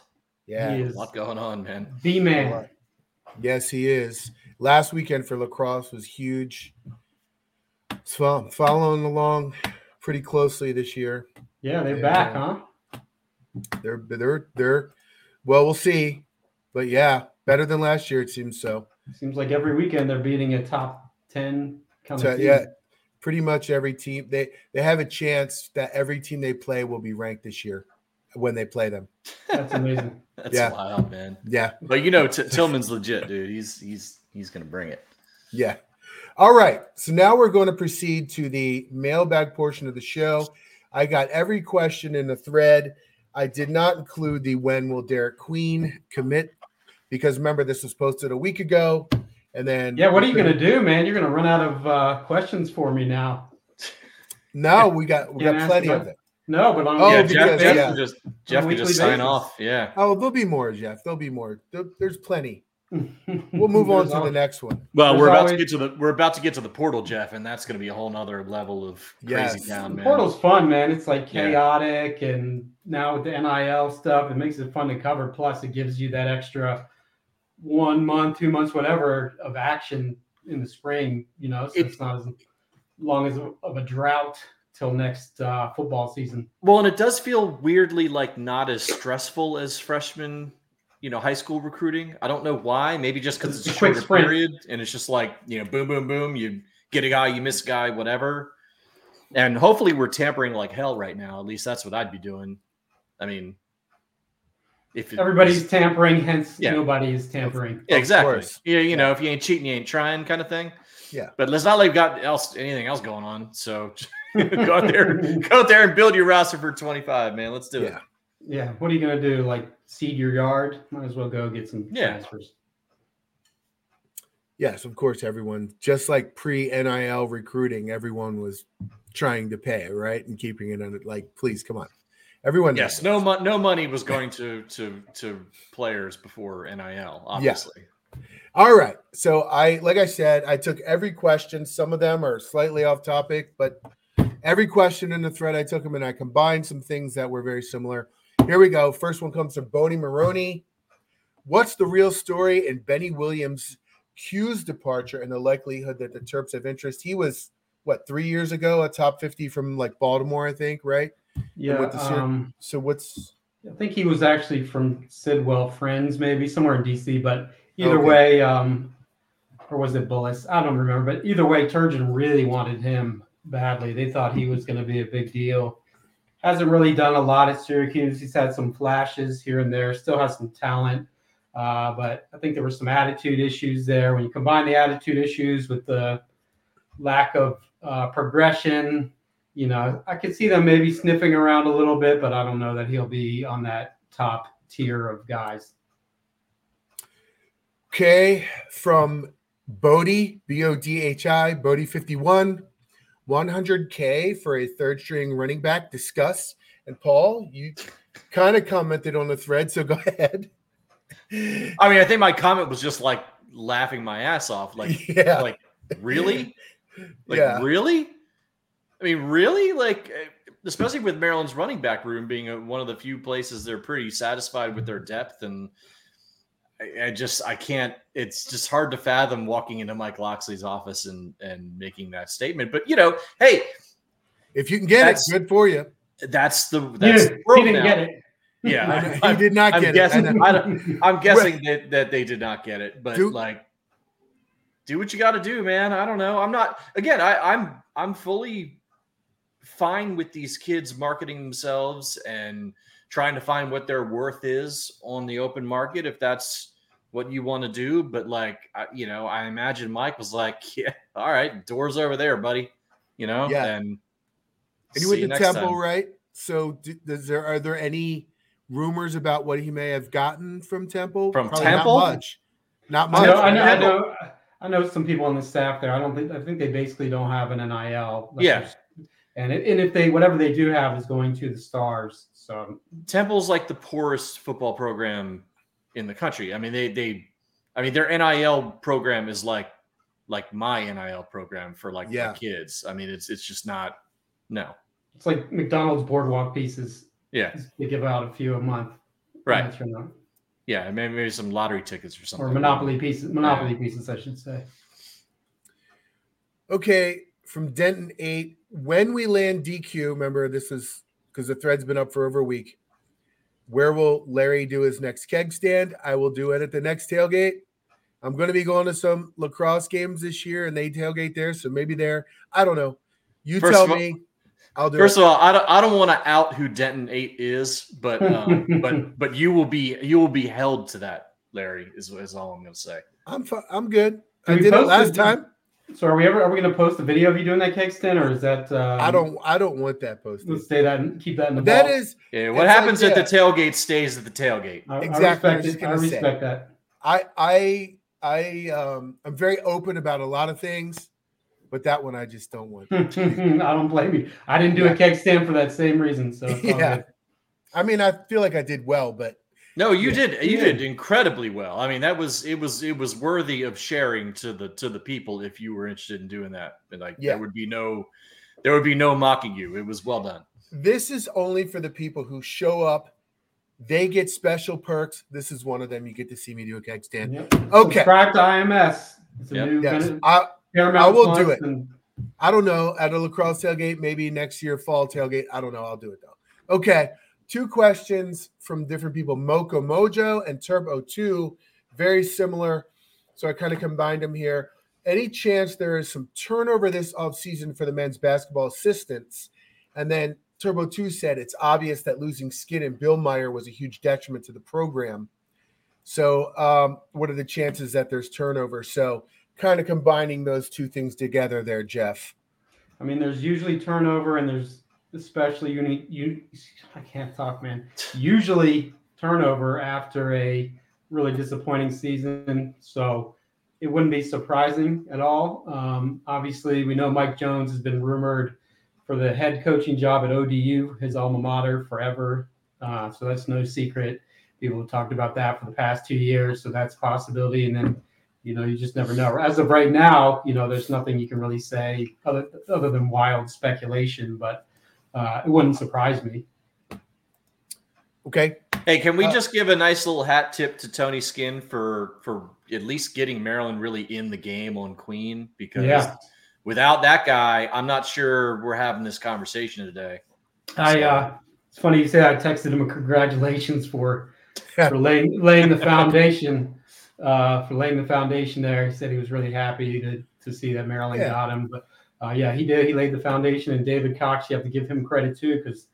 A: Yeah.
C: He
B: A lot going on, man.
C: the man.
A: Yes, he is. Last weekend for lacrosse was huge. So following along pretty closely this year.
C: Yeah, they're
A: Yeah.
C: back, huh?
A: They're they're they're well, we'll see. But yeah, better than last year, it seems so.
C: Seems like every weekend they're beating a top ten kind
A: So
C: of team.
A: yeah, pretty much every team they they have a chance that every team they play will be ranked this year when they play them.
C: That's amazing.
B: That's
A: Yeah.
B: wild, man.
A: Yeah.
B: But you know, T- Tillman's legit, dude. He's he's he's gonna bring it.
A: Yeah. All right. So now we're going to proceed to the mailbag portion of the show. I got every question in the thread. I did not include the when will Derik Queen commit because remember this was posted a week ago, and then
C: Yeah, what are you gonna do, man? You're gonna run out of uh, questions for me now.
A: No, we got we got plenty of it.
C: No, but on
A: Oh,
B: yeah,
A: because-
B: Jeff, Jeff
A: yeah.
B: can just Jeff can
C: weekly
B: just sign off. Yeah.
A: Oh, there'll be more, Jeff. There'll be more. There- there's plenty. We'll move on
C: There's
A: to the next one.
B: Well,
C: There's
B: we're about to get to the we're about to get to the portal, Jeff, and that's going to be a whole nother level of crazy
A: Yes.
B: town,
C: The
B: man.
C: portal's fun, man. It's like
B: Yeah.
C: chaotic, and now with the NIL stuff, it makes it fun to cover. Plus, it gives you that extra one month, two months, whatever of action in the spring. You know, so
B: It-
C: it's not as long as of a drought till next uh, football season.
B: Well, and it does feel weirdly like not as stressful as freshman, you know, high school recruiting. I don't know why. Maybe just because it's a
C: It's a quick
B: shorter
C: sprint.
B: period and it's just like you know, boom, boom, boom. You get a guy, you miss a guy, whatever. And hopefully, we're tampering like hell right now. At least that's what I'd be doing. I mean, if it-
C: Everybody's tampering, hence
B: Yeah.
C: nobody is tampering.
B: Yeah,
A: Of
B: exactly.
A: course.
B: Yeah, you know, if you ain't cheating, you ain't trying, kind of thing.
A: Yeah.
B: But let's not like got else anything else going on. So go out there, go out there and build your roster for 25, man. Let's do it.
A: Yeah.
C: Yeah, what are you gonna do? Like seed your yard? Might as well go get some
B: Yeah.
C: transfers.
A: Yes, of course, everyone, just like pre NIL recruiting, everyone was trying to pay, right? And keeping it under, like, please, come on. Everyone,
B: Yes,
A: knows.
B: no, mo- no money was going to to to players before NIL. Obviously,
A: All right. So I, like I said, I took every question. Some of them are slightly off topic, but every question in the thread, I took them and I combined some things that were very similar. Here we go. First one comes from Boney Maroney. What's the real story in Benny Williams' Q's departure and the likelihood that the Terps have interest? He was what three years ago, a top 50 from like Baltimore, I think, right?
C: Yeah,
A: with the Syr-
C: um,
A: So what's
C: I think he was actually from Sidwell Friends, maybe somewhere in DC. But either
A: Okay.
C: way, um, or was it Bullis? I don't remember. But either way, Turgeon really wanted him badly. They thought he was going to be a big deal. Hasn't really done a lot at Syracuse. He's had some flashes here and there. Still has some talent, uh, but I think there were some attitude issues there. When you combine the attitude issues with the lack of uh, progression, you know, I could see them maybe sniffing around a little bit, but I don't know that he'll be on that top tier of guys.
A: Okay, from Bodie, B O D H I, Bodie 51, 100K for a third string running back. Discuss. And Paul, you kind of commented on the thread, so go ahead.
B: I mean, I think my comment was just like laughing my ass off. Like,
A: yeah,
B: like really, like
A: Yeah.
B: really. I mean, really, like. eh, Especially with Maryland's running back room being a, one of the few places they're pretty satisfied with their depth, and I, I just I can't. It's just hard to fathom walking into Mike Locksley's office and and making that statement. But you know, hey,
A: if you can get it, good for you.
B: that's the
C: He
B: that's
C: didn't,
B: the world
C: he didn't
B: now.
C: get it.
B: Yeah,
A: I
B: I,
A: he did not
B: I'm
A: get
B: guessing-
A: it. I
B: don't, I'm guessing that that they did not get it, but
A: Do-
B: like, do what you got to do, man. I don't know. I'm not. Again, I, I'm I'm fully fine with these kids marketing themselves and trying to find what their worth is on the open market if that's what you want to do. But like, I, you know, I imagine Mike was like, "Yeah, all right, doors over there, buddy." You know,
A: Yeah.
B: and
A: And you went to Temple,
B: time.
A: right? So, do, does there are there any rumors about what he may have gotten from Temple?
B: From
A: Probably
B: Temple?
A: Not much. Not
C: I
A: much.
C: know, I know, I know, I know some people on the staff there. I don't think I think they basically don't have an NIL. Like
B: Yeah.
C: there's- and it, and if they whatever they do have is going to the stars. So
B: Temple's like the poorest football program in the country. I mean, they they, I mean, their NIL program is like like my NIL program for like
A: Yeah.
B: my kids. I mean, it's it's just not. No,
C: it's like McDonald's boardwalk pieces.
B: yeah,
C: They give out a few a month.
B: right,
C: That's your
B: yeah, maybe, maybe some lottery tickets or something.
C: or monopoly pieces. Monopoly pieces, I should say.
A: Okay, from Denton eight. When we land DQ, remember this is because the thread's been up for over a week. Where will Larry do his next keg stand? I will do it at the next tailgate. I'm going to be going to some lacrosse games this year, and they tailgate there, so maybe there. I don't know. You
B: First
A: tell
B: of all-
A: me. I'll do
B: First
A: it.
B: of all, I don't, I don't want to out who Denton Eight is, but um, but but you will be you will be held to that, Larry. Is, is all I'm going to say.
A: I'm fi- I'm good.
C: Do
A: I did it last
C: it?
A: time.
C: So are we ever are we going to post a video of you doing that cake stand, or is that? Um,
A: I don't. I don't want that posted.
C: Let's say that and keep that in the.
A: That
C: vault.
A: is.
B: Yeah, what
A: It's like,
B: happens at the tailgate stays at the tailgate.
C: I,
A: Exactly, I
C: I
A: just
C: respect it. I
A: gonna say.
C: respect that.
A: I I I um I'm very open about a lot of things, but that one I just don't want.
C: I don't blame you. I didn't do a keg stand for that same reason. So
A: Yeah. I mean, I feel like I did well, but
B: No, you
A: Yeah.
B: did. You
C: Yeah.
B: did incredibly well. I mean, that was it was it was worthy of sharing to the to the people if you were interested in doing that. But like,
A: Yeah.
B: there would be no there would be no mocking you. It was well done.
A: This is only for the people who show up. They get special perks. This is one of them. You get to see me do a keg stand.
C: Yep.
A: Okay.
C: Subscribe to IMS. It's a
B: Yep.
C: new
A: Yes. I, I will do it.
C: and-
A: I don't know. At a lacrosse tailgate, maybe next year, fall tailgate. I don't know. I'll do it though. Okay. Two questions from different people Moco Mojo and Turbo 2. Very similar. So I kind of combined them here. Any chance there is some turnover this offseason for the men's basketball assistants? And then Turbo 2 said it's obvious that losing Skinn and Billmeier was a huge detriment to the program. So, um, what are the chances that there's turnover? So, kind of combining those two things together there, Jeff.
C: I mean, there's usually turnover, and there's especially uni- you. I can't talk, man. Usually turnover after a really disappointing season, so it wouldn't be surprising at all. Um, obviously, we know Mike Jones has been rumored for the head coaching job at ODU, his alma mater, forever. Uh, so that's no secret. People have talked about that for the past two years, so that's possibility. And then you know, you just never know. As of right now, you know, there's nothing you can really say other other than wild speculation, but uh, it wouldn't surprise me.
A: Okay.
B: Hey, can we
A: Uh,
B: just give a nice little hat tip to Tony Skinn for for at least getting Maryland really in the game on Queen? Because
C: Yeah.
B: without that guy, I'm not sure we're having this conversation today.
C: I uh, it's funny you say that. I texted him a congratulations for for laying laying the foundation uh, for laying the foundation there. He said he was really happy to to see that Maryland
A: Yeah.
C: got him, but uh, yeah, he did. He laid the foundation, and David Cox, you have to give him credit too, because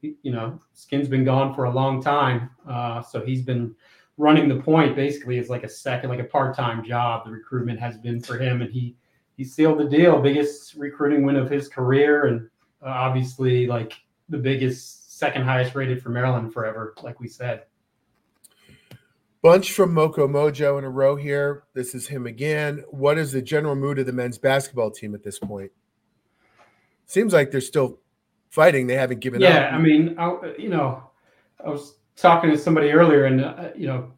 C: you know Skinn's been gone for a long time, uh, so he's been running the point basically as like a second, like a part time job. The recruitment has been for him, and he he sealed the deal, biggest recruiting win of his career, and uh, obviously like the biggest, second highest rated for Maryland forever, like we said.
A: Bunch from Moco Mojo in a row here. This is him again. What is the general mood of the men's basketball team at this point? Seems like they're still fighting. They haven't given
C: yeah,
A: up.
C: Yeah, I mean, I, you know, I was talking to somebody earlier, and uh, you know,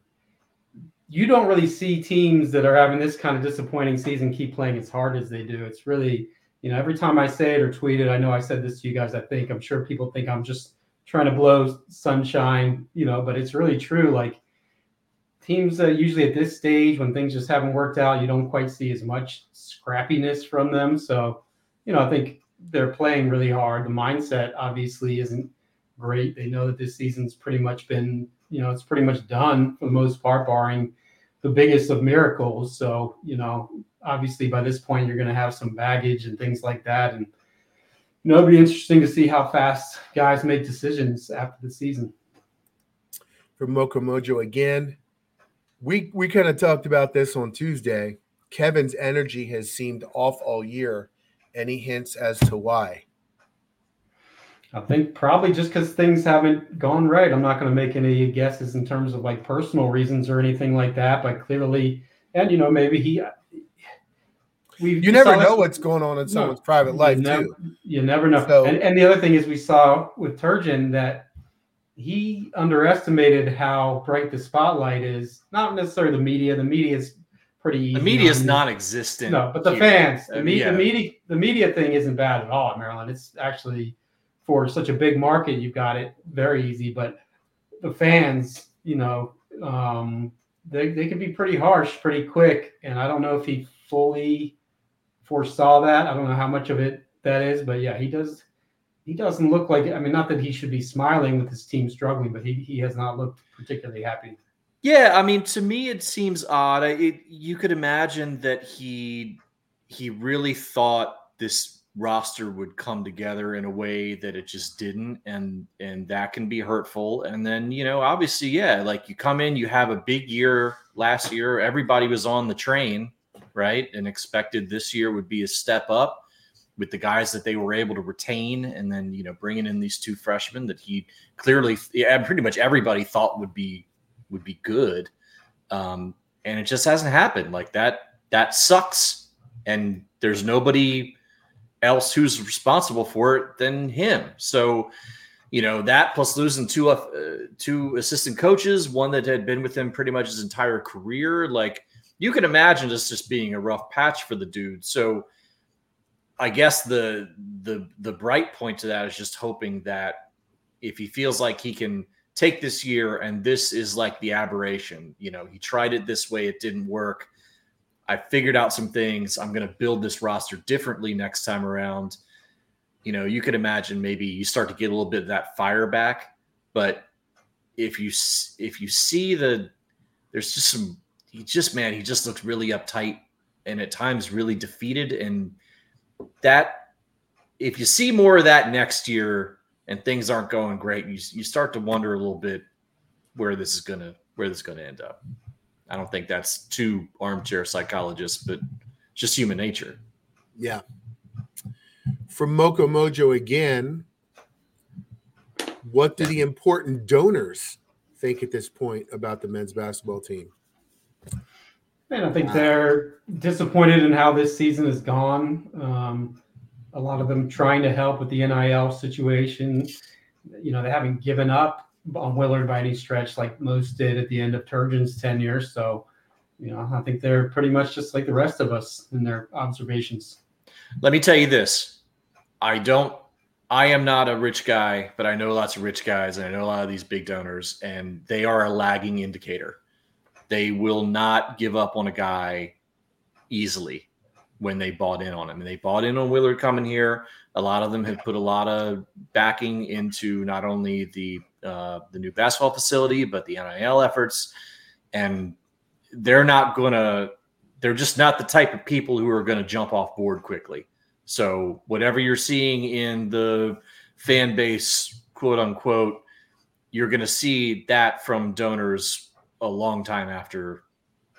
C: you don't really see teams that are having this kind of disappointing season keep playing as hard as they do. It's really, you know, every time I say it or tweet it, I know I said this to you guys. I think I'm sure people think I'm just trying to blow sunshine, you know, but it's really true. Like teams uh, usually at this stage when things just haven't worked out, you don't quite see as much scrappiness from them. So, you know, I think they're playing really hard. The mindset obviously isn't great. They know that this season's pretty much been, you know, it's pretty much done for the most part, barring the biggest of miracles. So, you know, obviously by this point you're going to have some baggage and things like that. And you know, it'll be interesting to see how fast guys make decisions after the season.
A: From Moco Mojo again. We we kind of talked about this on Tuesday. Kevin's energy has seemed off all year. Any hints as to why?
C: I think probably just because things haven't gone right. I'm not going to make any guesses in terms of like personal reasons or anything like that, but clearly, and you know, maybe he. We
A: You never
C: saw this-
A: know what's going on in someone's private life,
C: you never,
A: too.
C: You never know.
A: So-
C: and, and the other thing is, we saw with Turgeon that he underestimated how bright the spotlight is. Not necessarily the media. The media is pretty easy.
B: The media is
C: on-
B: non-existent.
C: no, but the
B: here.
C: fans, the,
B: Uh,
C: me-
B: yeah.
C: the media, the media thing isn't bad at all at Maryland. It's actually for such a big market, you've got it very easy. But the fans, you know, um, they they can be pretty harsh, pretty quick, and I don't know if he fully foresaw that. I don't know how much of it that is, but yeah, he does. He doesn't look like. I mean, not that he should be smiling with his team struggling, but he he has not looked particularly happy.
B: Yeah, I mean, to me, it seems odd. I, it, you could imagine that he he really thought this roster would come together in a way that it just didn't, and and that can be hurtful. And then you know, obviously, yeah, like you come in, you have a big year last year. Everybody was on the train, right, and expected this year would be a step up with the guys that they were able to retain, and then you know, bringing in these two freshmen that he clearly, yeah, pretty much everybody thought would be would be good. Um, and it just hasn't happened. Like that, that sucks. And there's nobody else who's responsible for it than him. So, you know that plus losing two uh, two assistant coaches, one that had been with him pretty much his entire career. Like you can imagine this just being a rough patch for the dude. So I guess the the the bright point to that is just hoping that if he feels like he can take this year and this is like the aberration, you know, he tried it this way, it didn't work. I figured out some things. I'm going to build this roster differently next time around you know, you could imagine maybe you start to get a little bit of that fire back. But if you if you see the there's just some he just man he just looks really uptight and at times really defeated and that if you see more of that next year and things aren't going great you, you start to wonder a little bit where this is gonna where this is gonna end up i don't think that's too armchair psychologist but just human nature
A: yeah from Mocha Mojo again. What do the important donors think at this point about the men's basketball team?
C: And I think they're disappointed in how this season has gone. Um, a lot of them trying to help with the NIL situation. You know, they haven't given up on Willard by any stretch like most did at the end of Turgeon's tenure. So, you know, I think they're pretty much just like the rest of us in their observations.
B: Let me tell you this I don't. I am not a rich guy, but I know lots of rich guys, and I know a lot of these big donors, and they are a lagging indicator. They will not give up on a guy easily when they bought in on him. And they bought in on Willard coming here. A lot of them have put a lot of backing into not only the uh, the new basketball facility, but the NIL efforts. And they're not gonna. They're just not the type of people who are going to jump off board quickly. So whatever you're seeing in the fan base, quote unquote, you're going to see that from donors a long time after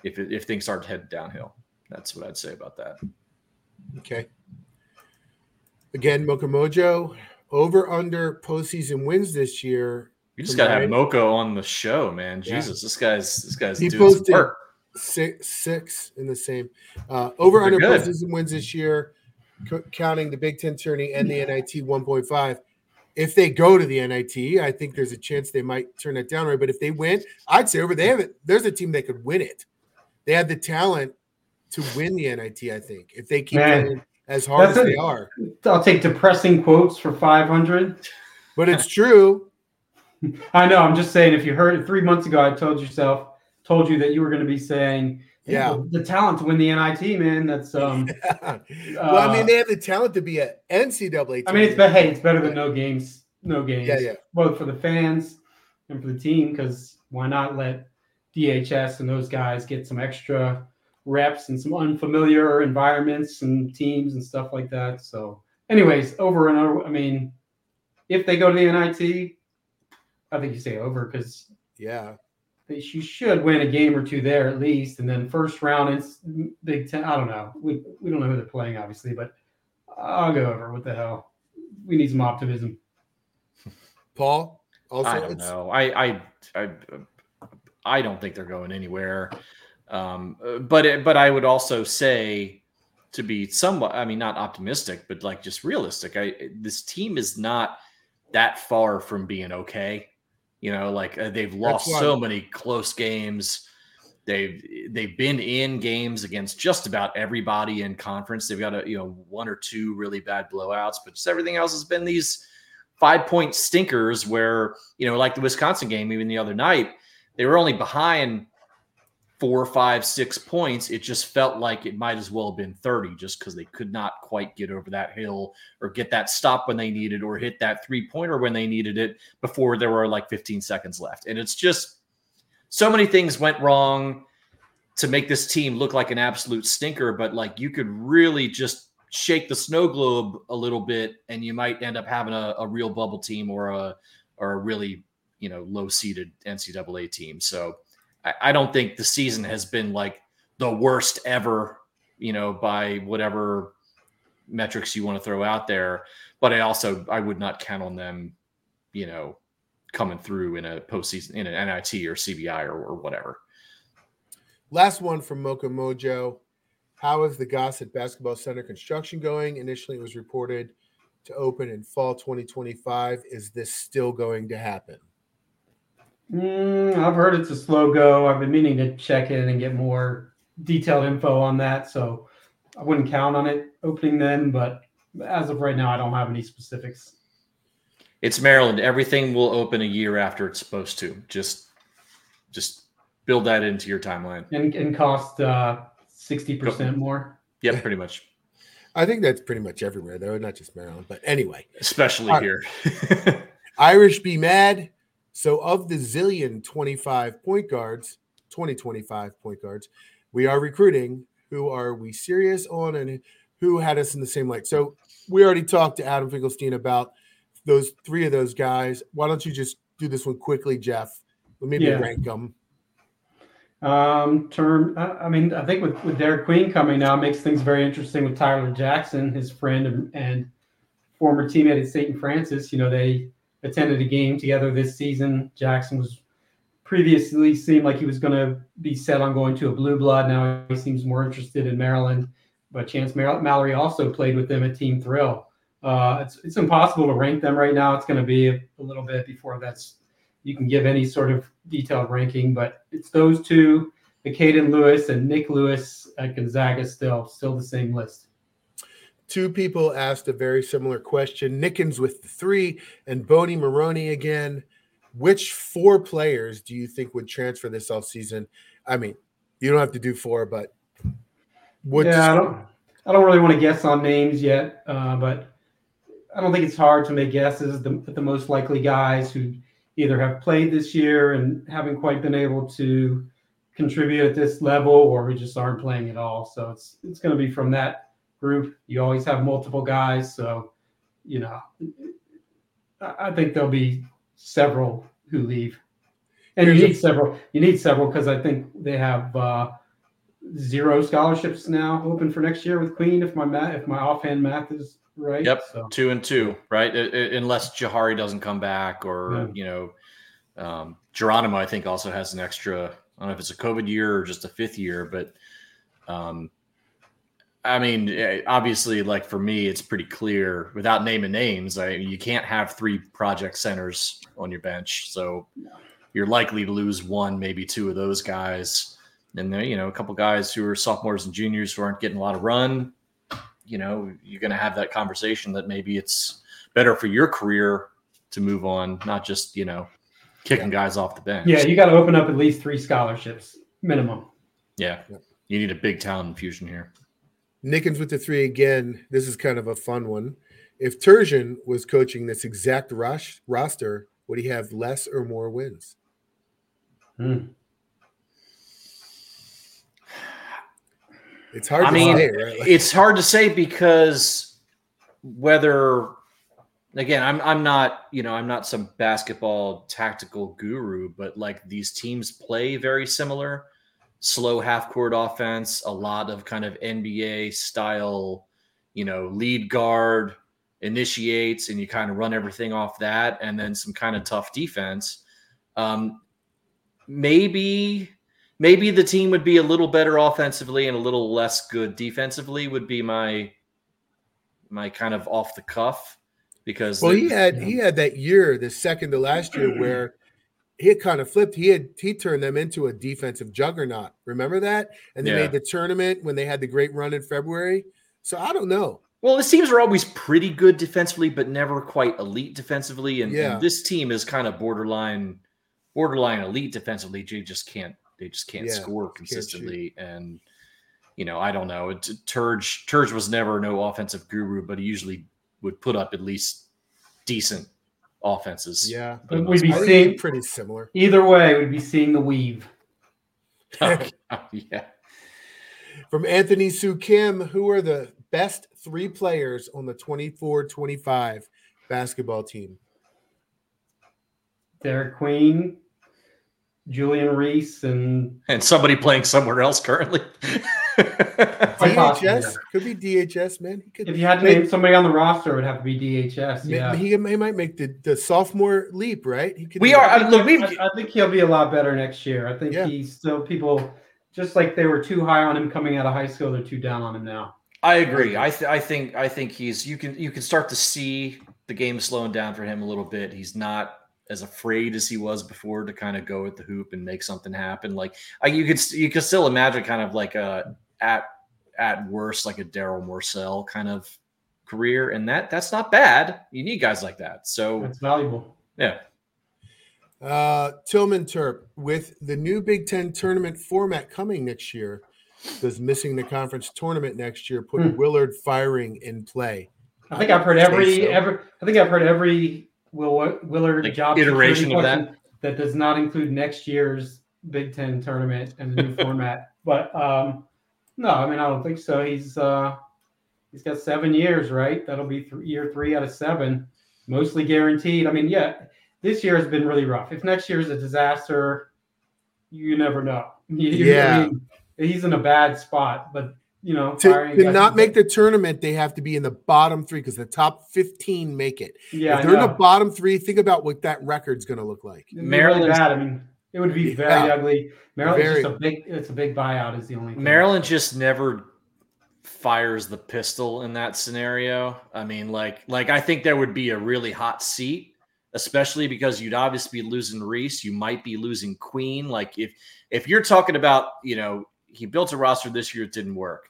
B: if if things start heading downhill. That's what I'd say about that.
A: Okay. Again, Mocha Mojo over under postseason wins this year.
B: You just gotta have Moco on the show, man. Jesus, yeah. this guy's this guy's
A: he doing posted work. Six, six in the same uh, over They're under good. postseason wins this year counting the Big Ten tourney and the NIT 1.5. If they go to the NIT, I think there's a chance they might turn it down. Right, but if they win, I'd say over they have it. There's a team that could win it. They have the talent to win the NIT. I think if they keep playing as hard as a, they are.
C: I'll take depressing quotes for 500.
A: But it's true.
C: I know. I'm just saying. If you heard it three months ago, I told yourself, told you that you were going to be saying
A: yeah,
C: the, the, talent to win the NIT, man. That's um.
A: Yeah. Well, uh, I mean, they have the talent to be a NCAA. Team.
C: I mean, it's but hey, it's better than no games. No games.
A: Yeah, yeah.
C: Both for the fans and for the team, because why not let DHS and those guys get some extra reps and some unfamiliar environments and teams and stuff like that. So, anyways, over and over. I mean, if they go to the NIT, I think you say over because
A: yeah,
C: she should win a game or two there at least, and then first round it's Big Ten. I don't know. We we don't know who they're playing, obviously, but I'll go over. What the hell? We need some optimism.
A: Paul,
B: also, I don't know. I I I I don't think they're going anywhere. Um, but but I would also say to be somewhat. I mean, not optimistic, but like just realistic. I this team is not that far from being okay. You know, like uh, they've lost so many close games. They've they've been in games against just about everybody in conference. They've got a you know one or two really bad blowouts, but just everything else has been these five point stinkers where you know like the Wisconsin game even the other night they were only behind four, five, six points, it just felt like it might as well have been 30 just because they could not quite get over that hill or get that stop when they needed or hit that three pointer when they needed it before there were like 15 seconds left. And it's just so many things went wrong to make this team look like an absolute stinker, but like you could really just shake the snow globe a little bit and you might end up having a, a real bubble team or a or a really you know low seeded NCAA team. So I, I don't think the season has been like the worst ever, you know, by whatever metrics you want to throw out there. But I also I would not count on them, you know, coming through in a postseason in an NIT or CBI or, or whatever.
A: Last one from Mocha Mojo. How is the Gossett Basketball Center construction going? Initially, it was reported to open in fall 2025. Is this still going to happen?
C: Mm, I've heard it's a slow go. I've been meaning to check in and get more detailed info on that. So I wouldn't count on it opening then, but as of right now, I don't have any specifics.
B: It's Maryland. Everything will open a year after it's supposed to. Just, just build that into your timeline.
C: And, and cost uh, 60% more.
B: Yep, pretty much.
A: I think that's pretty much everywhere, though, not just Maryland. But anyway,
B: Especially
A: Uh,
B: here.
A: Irish be mad. So, of the zillion 25 point guards, 2025 point guards, we are recruiting. Who are we serious on and who had us in the same light? So, we already talked to Adam Finkelstein about those three of those guys. Why don't you just do this one quickly, Jeff? Maybe
C: Yeah.
A: rank them.
C: Um, term. I, I mean, I think with, with Derik Queen coming now makes things very interesting with Tyler Jackson, his friend and, and former teammate at St. Frances. You know, they attended a game together this season. Jackson was previously seemed like he was going to be set on going to a blue blood. Now he seems more interested in Maryland. But Chance Mallory also played with them at Team Thrill. Uh, it's it's impossible to rank them right now. It's going to be a, a little bit before that's you can give any sort of detailed ranking, but it's those two, the Caden Lewis and Nick Lewis at Gonzaga still still the same list.
A: Two people asked a very similar question. Nickens with the three and Boney Maroney again. Which four players do you think would transfer this off season? I mean, you don't have to do four, but what
C: yeah, I don't I don't really want to guess on names yet, uh, but I don't think it's hard to make guesses. The, the most likely guys who either have played this year and haven't quite been able to contribute at this level, or who just aren't playing at all. So it's it's going to be from that group. You always have multiple guys, so you know, I, think there'll be several who leave, and you
A: Here's a-
C: need several. You need several because I think they have. Uh, zero scholarships now open for next year with Queen. If my math, if my offhand math is right.
B: Yep.
C: So
B: two and two, right? I- I- unless Jahari doesn't come back, or
C: Yeah.
B: you know, um, Geronimo, I think also has an extra. I don't know if it's a COVID year or just a fifth year, but um, I mean, obviously, like for me, it's pretty clear without naming names. I you can't have three project centers on your bench, so you're likely to lose one, maybe two of those guys. And there, you know, a couple guys who are sophomores and juniors who aren't getting a lot of run you know, you're going to have that conversation that maybe it's better for your career to move on, not just, you know, kicking guys off the bench.
C: yeah, you got to open up at least three scholarships minimum.
B: Yeah.
A: Yep.
B: You need a big talent infusion here.
A: Nickens with the three again. This is kind of a fun one. If Turgeon was coaching this exact rush roster, would he have less or more wins?
C: Hmm.
A: It's hard
B: I
A: to
B: mean,
A: say, right? Like-
B: It's hard to say because whether again, I'm I'm not, you know, I'm not some basketball tactical guru, but like these teams play very similar. Slow half court offense, a lot of kind of NBA style, you know, lead guard initiates and you kind of run everything off that and then some kind of tough defense. Um maybe maybe the team would be a little better offensively and a little less good defensively would be my my kind of off the cuff because
A: well, he had he had that year, the second to last year, where he had kind of flipped. He had he turned them into a defensive juggernaut. Remember that? And they
B: Yeah.
A: made the tournament when they had the great run in February. So I don't know.
B: well the teams are always pretty good defensively but never quite elite defensively and,
A: Yeah.
B: and this team is kind of borderline borderline elite defensively they just can't they just can't
A: Yeah,
B: score consistently and you know i don't know it, turge turge was never no offensive guru but he usually would put up at least decent offenses
A: Yeah,
B: for the
C: We'd be
A: I
B: part.
A: think they're
C: seeing-
A: pretty similar.
C: Either way, we'd be seeing the weave.
B: Oh, yeah
A: From Anthony Sue Kim, who are the best three players on the 24 25 basketball team?
C: Derik Queen, Julian Reese, and
B: and somebody playing somewhere else currently.
C: Quite possibly,
A: DHS
C: yeah.
A: could be DHS, man. He could.
C: if you had to
A: Maybe-
C: name somebody on the roster, it would have to be DHS. Yeah.
A: He, he might make the, the sophomore leap, right? He could.
B: We are-
A: that.
B: I- uh, look, we've-
C: I, I think he'll be a lot better next year. I think
A: Yeah.
C: he's still people just like they were too high on him coming out of high school, they're too down on him now.
B: I agree. I th- I think I think he's you can you can start to see the game slowing down for him a little bit. He's not as afraid as he was before to kind of go at the hoop and make something happen. Like I, you could you could still imagine kind of like a at at worst like a Darryl Morsell kind of career, and that that's not bad. You need guys like that. So
C: it's valuable.
B: yeah,
A: Uh, Tillman Turp, with the new Big Ten tournament format coming next year, does missing the conference tournament next year put
C: Hmm.
A: Willard firing in play?
C: I think I've heard every
A: so.
C: every I think I've heard every Will Willard
B: Like
C: job
B: iteration of that?
C: that does not include next year's Big Ten tournament and the new format. But um, no, I mean I don't think so. He's uh, he's got seven years, right? That'll be th- year three out of seven, mostly guaranteed. I mean, yeah, this year has been really rough. If next year is a disaster, you never know. You- you- I
A: Yeah.
C: mean, he's in a bad spot, but you know,
A: To, to not make the tournament, they have to be in the bottom three because the top 15 make it.
C: yeah,
A: if they're in the bottom three, think about what that record's going to look like.
C: It'd be really
B: Maryland's-
C: bad. I mean, it would be very
A: Yeah.
C: ugly. Maryland's
A: Very.
C: just a big. It's a big buyout. Is the only thing.
B: Maryland just never fires the pistol in that scenario. I mean, like, like I think there would be a really hot seat, especially because you'd obviously be losing Reese. You might be losing Queen. Like, if if you're talking about, you know, he built a roster this year, it didn't work.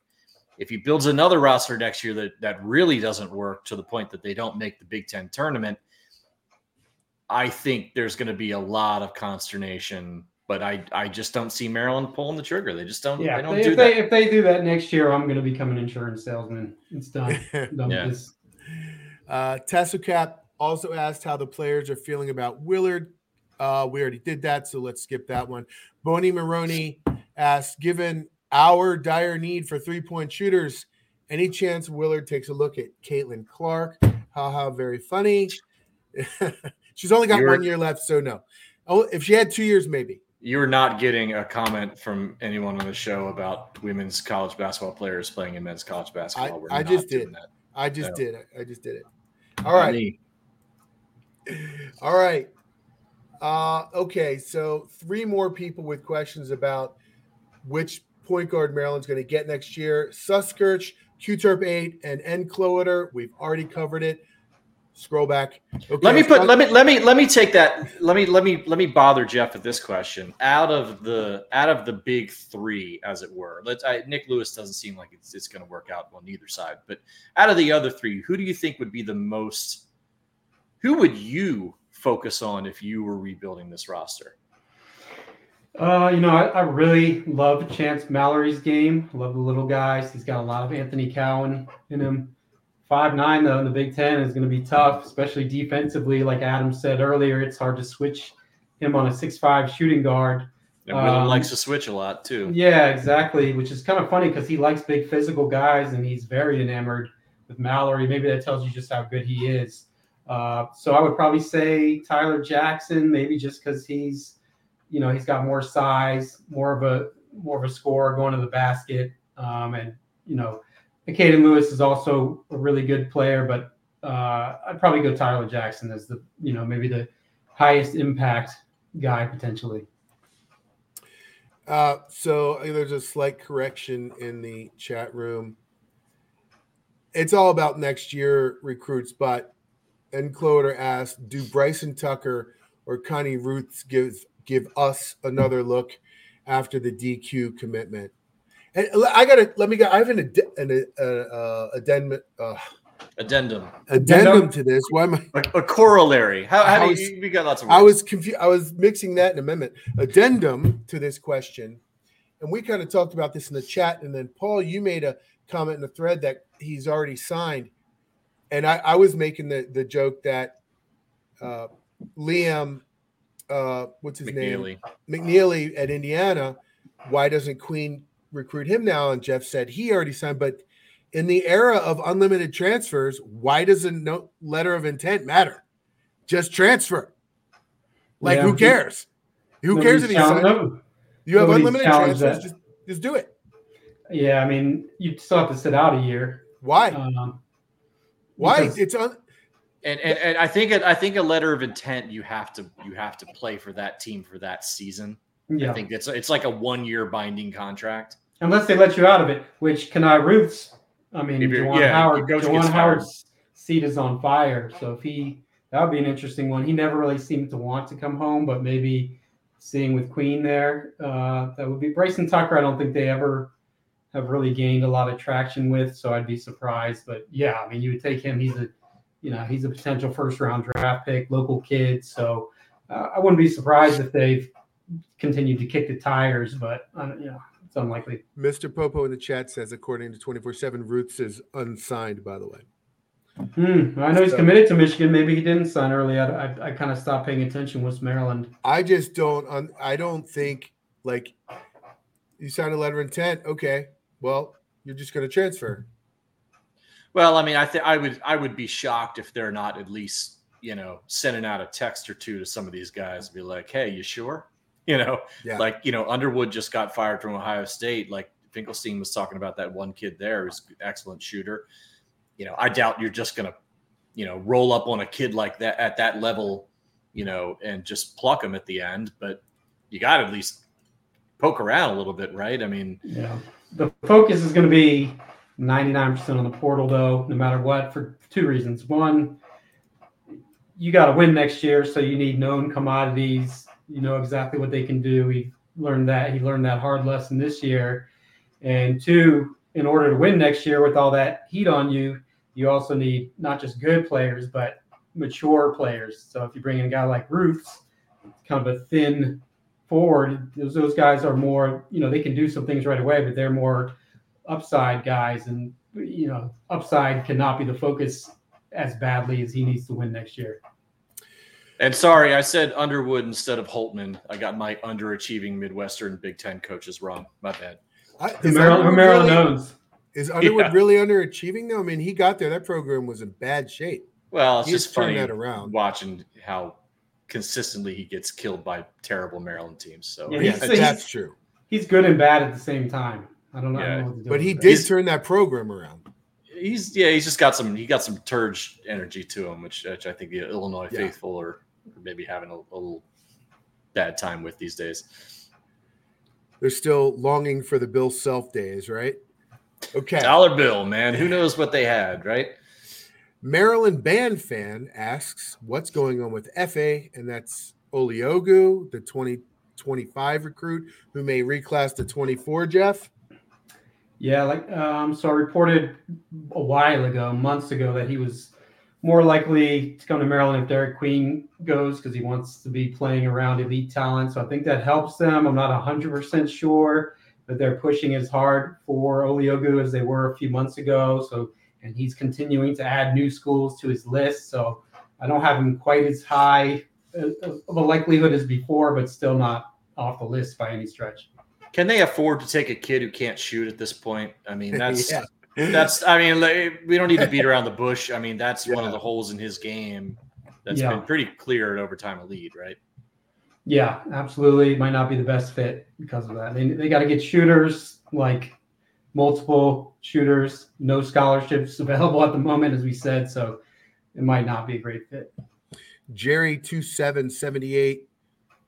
B: If he builds another roster next year that that really doesn't work to the point that they don't make the Big Ten tournament, I think there's going to be a lot of consternation. But I, I just don't see Maryland pulling the trigger. They just don't.
C: Yeah,
B: they
C: if
B: don't
C: they,
B: do
C: if
B: that.
C: they if they do that next year, I'm going to become an insurance salesman. It's done. done
B: Yeah.
C: with this.
A: Uh, Tessocap also asked how the players are feeling about Willard. Uh, we already did that, so let's skip that one. Boney Maroney asked, given our dire need for three point shooters, any chance Willard takes a look at Caitlin Clark? Haha, very funny. She's only got
B: You're-
A: one year left, so no. Oh, if she had two years, maybe.
B: You're not getting a comment from anyone on the show about women's college basketball players playing in men's college basketball.
A: I
B: not
A: just did.
B: that.
A: I just
B: No.
A: did. I just did it. All right.
B: Me.
A: All right. Uh, okay, so three more people with questions about which point guard Maryland's going to get next year. Suskirch, Q-Terp 8, and N. Cloeter. We've already covered it. Scroll back. Okay,
B: Let me put
A: talk-
B: let me let me let me take that let me let me let me bother Jeff with this question. Out of the out of the big three, as it were, let's I, Nick Lewis doesn't seem like it's it's going to work out on either side. But out of the other three, who do you think would be the most? Who would you focus on if you were rebuilding this roster?
C: Uh, you know, I, I really love Chance Mallory's game. Love the little guys. He's got a lot of Anthony Cowan in him. Five nine though in the Big Ten is going to be tough, especially defensively. Like Adam said earlier, it's hard to switch him on a six five shooting guard.
B: And Willard
C: Um,
B: likes to switch a lot too.
C: Yeah, exactly. Which is kind of funny because he likes big physical guys and he's very enamored with Mallory. Maybe that tells you just how good he is. Uh, so I would probably say Tyler Jackson, maybe just because he's, you know, he's got more size, more of a more of a scorer going to the basket, um, and you know, Caden Lewis is also a really good player, but uh, I'd probably go Tyler Jackson as the, you know, maybe the highest impact guy potentially.
A: Uh, so uh, there's a slight correction in the chat room. It's all about next year recruits, but N. Cloder asked, "Do Bryson Tucker or Khani Rooths give give us another look after the DQ commitment?" And l- I gotta let me go. I have an, ad- an uh, uh, addendum uh,
B: Addendum,
A: addendum
C: Addendum?
A: to this. Why am I?
B: a, a corollary. How, how
A: I
B: do
A: was-
B: you? We got lots of.
A: I was confused. I was mixing that and amendment. Addendum to this question, and we kind of talked about this in the chat. And then Paul, you made a comment in the thread that he's already signed, and I, I was making the the joke that uh, Liam, uh, what's his name,
B: McNeeley.
A: McNeeley at Indiana. Why doesn't Queen recruit him now? And Jeff said he already signed, but in the era of unlimited transfers, why does a no letter of intent matter? Just transfer. Like
C: Yeah.
A: who cares? Who cares if he
C: Nobody's
A: signs? You have
C: nobody's
A: unlimited transfers. Just, just do it.
C: Yeah, I mean, you still have to sit out a year.
A: Why?
C: Um,
A: Why? It's un-
B: And, and and I think it, I think a letter of intent you have to you have to play for that team for that season. I think it's it's like a one year binding contract.
C: unless they let you out of it, which Khani Rooths I mean,
B: If you're-
C: Juwan
B: yeah,
C: Howard,
B: your
C: Juwan. Howard's seat is on fire. So if he, that would be an interesting one. He never really seemed to want to come home, but maybe seeing with Queen there, uh, that would be Bryson Tucker. I don't think they ever have really gained a lot of traction with, so I'd be surprised. But yeah, I mean, you would take him. He's a, you know, he's a potential first round draft pick, local kid. So uh, I wouldn't be surprised if they've continued to kick the tires, but uh, you know, it's unlikely.
A: Mr. Popo in the chat says, according to 24 7, Rooths is unsigned, by the way.
C: Hmm. I know he's committed to Michigan. Maybe he didn't sign early. I, I, I kind of stopped paying attention. Was Maryland?
A: I just don't, I don't think, like, you signed a letter of intent. Okay. Well, you're just going to transfer.
B: Well, I mean, I think I would I would be shocked if they're not at least you know sending out a text or two to some of these guys, and be like, "Hey, you sure?" You know,
A: Yeah.
B: like you know, Underwood just got fired from Ohio State. Like Finkelstein was talking about that one kid there who's excellent shooter. You know, I doubt you're just gonna, you know, roll up on a kid like that at that level, you know, and just pluck him at the end. But you got to at least poke around a little bit, right? I mean,
C: Yeah. The focus is going to be 99% on the portal, though, no matter what, for two reasons. One, you got to win next year, so you need known commodities. You know exactly what they can do. He learned that. He learned that hard lesson this year. And two, in order to win next year with all that heat on you, you also need not just good players, but mature players. So if you bring in a guy like Rooths, kind of a thin forward, those, those guys are more, you know, they can do some things right away, but they're more upside guys. And, you know, upside cannot be the focus as badly as he needs to win next year.
B: And sorry, I said Underwood instead of Holtmann. I got my underachieving Midwestern Big Ten coaches wrong. My bad.
A: I,
C: Who
A: is
C: Maryland, who
A: Underwood
C: Maryland
A: really,
C: owns.
A: is Underwood
B: Yeah.
A: really underachieving though? I mean, he got there. That program was in bad shape.
B: Well, it's
A: He's
B: just funny
A: that around.
B: watching how consistently he gets killed by terrible Maryland teams. So
C: Yeah,
A: Yeah,
C: he's- he's-
A: that's true.
C: He's good and bad at the same time. I don't know. I don't
B: Yeah.
C: know what
A: But he did
B: He's-
A: turn that program around.
B: he's yeah, he's just got some he got some Turge energy to him, which, which I think the Illinois
A: Yeah.
B: faithful are maybe having a, a little bad time with these days.
A: They're still longing for the Bill Self days, right? Okay.
B: Dollar bill, man. Who knows what they had, right?
A: Maryland band fan asks, "What's going on with FA?" And that's Oliogu, the 2025 recruit who may reclass to 24. Jeff,
C: Yeah, like um, so I reported a while ago, months ago, that he was more likely to come to Maryland if Derik Queen goes because he wants to be playing around elite talent. So I think that helps them. I'm not 100% sure that they're pushing as hard for Oliogu as they were a few months ago. So and he's continuing to add new schools to his list. So I don't have him quite as high uh, of a likelihood as before, but still not off the list by any stretch.
B: Can they afford to take a kid who can't shoot at this point? I mean, that's
A: Yeah.
B: that's. I mean, like, we don't need to beat around the bush. I mean, that's one of the holes in his game that's
C: Yeah.
B: been pretty clear at overtime elite, right?
C: Yeah, absolutely. Might not be the best fit because of that. They, they got to get shooters, like multiple shooters, no scholarships available at the moment, as we said. So it might not be a great fit.
A: Jerry 2778.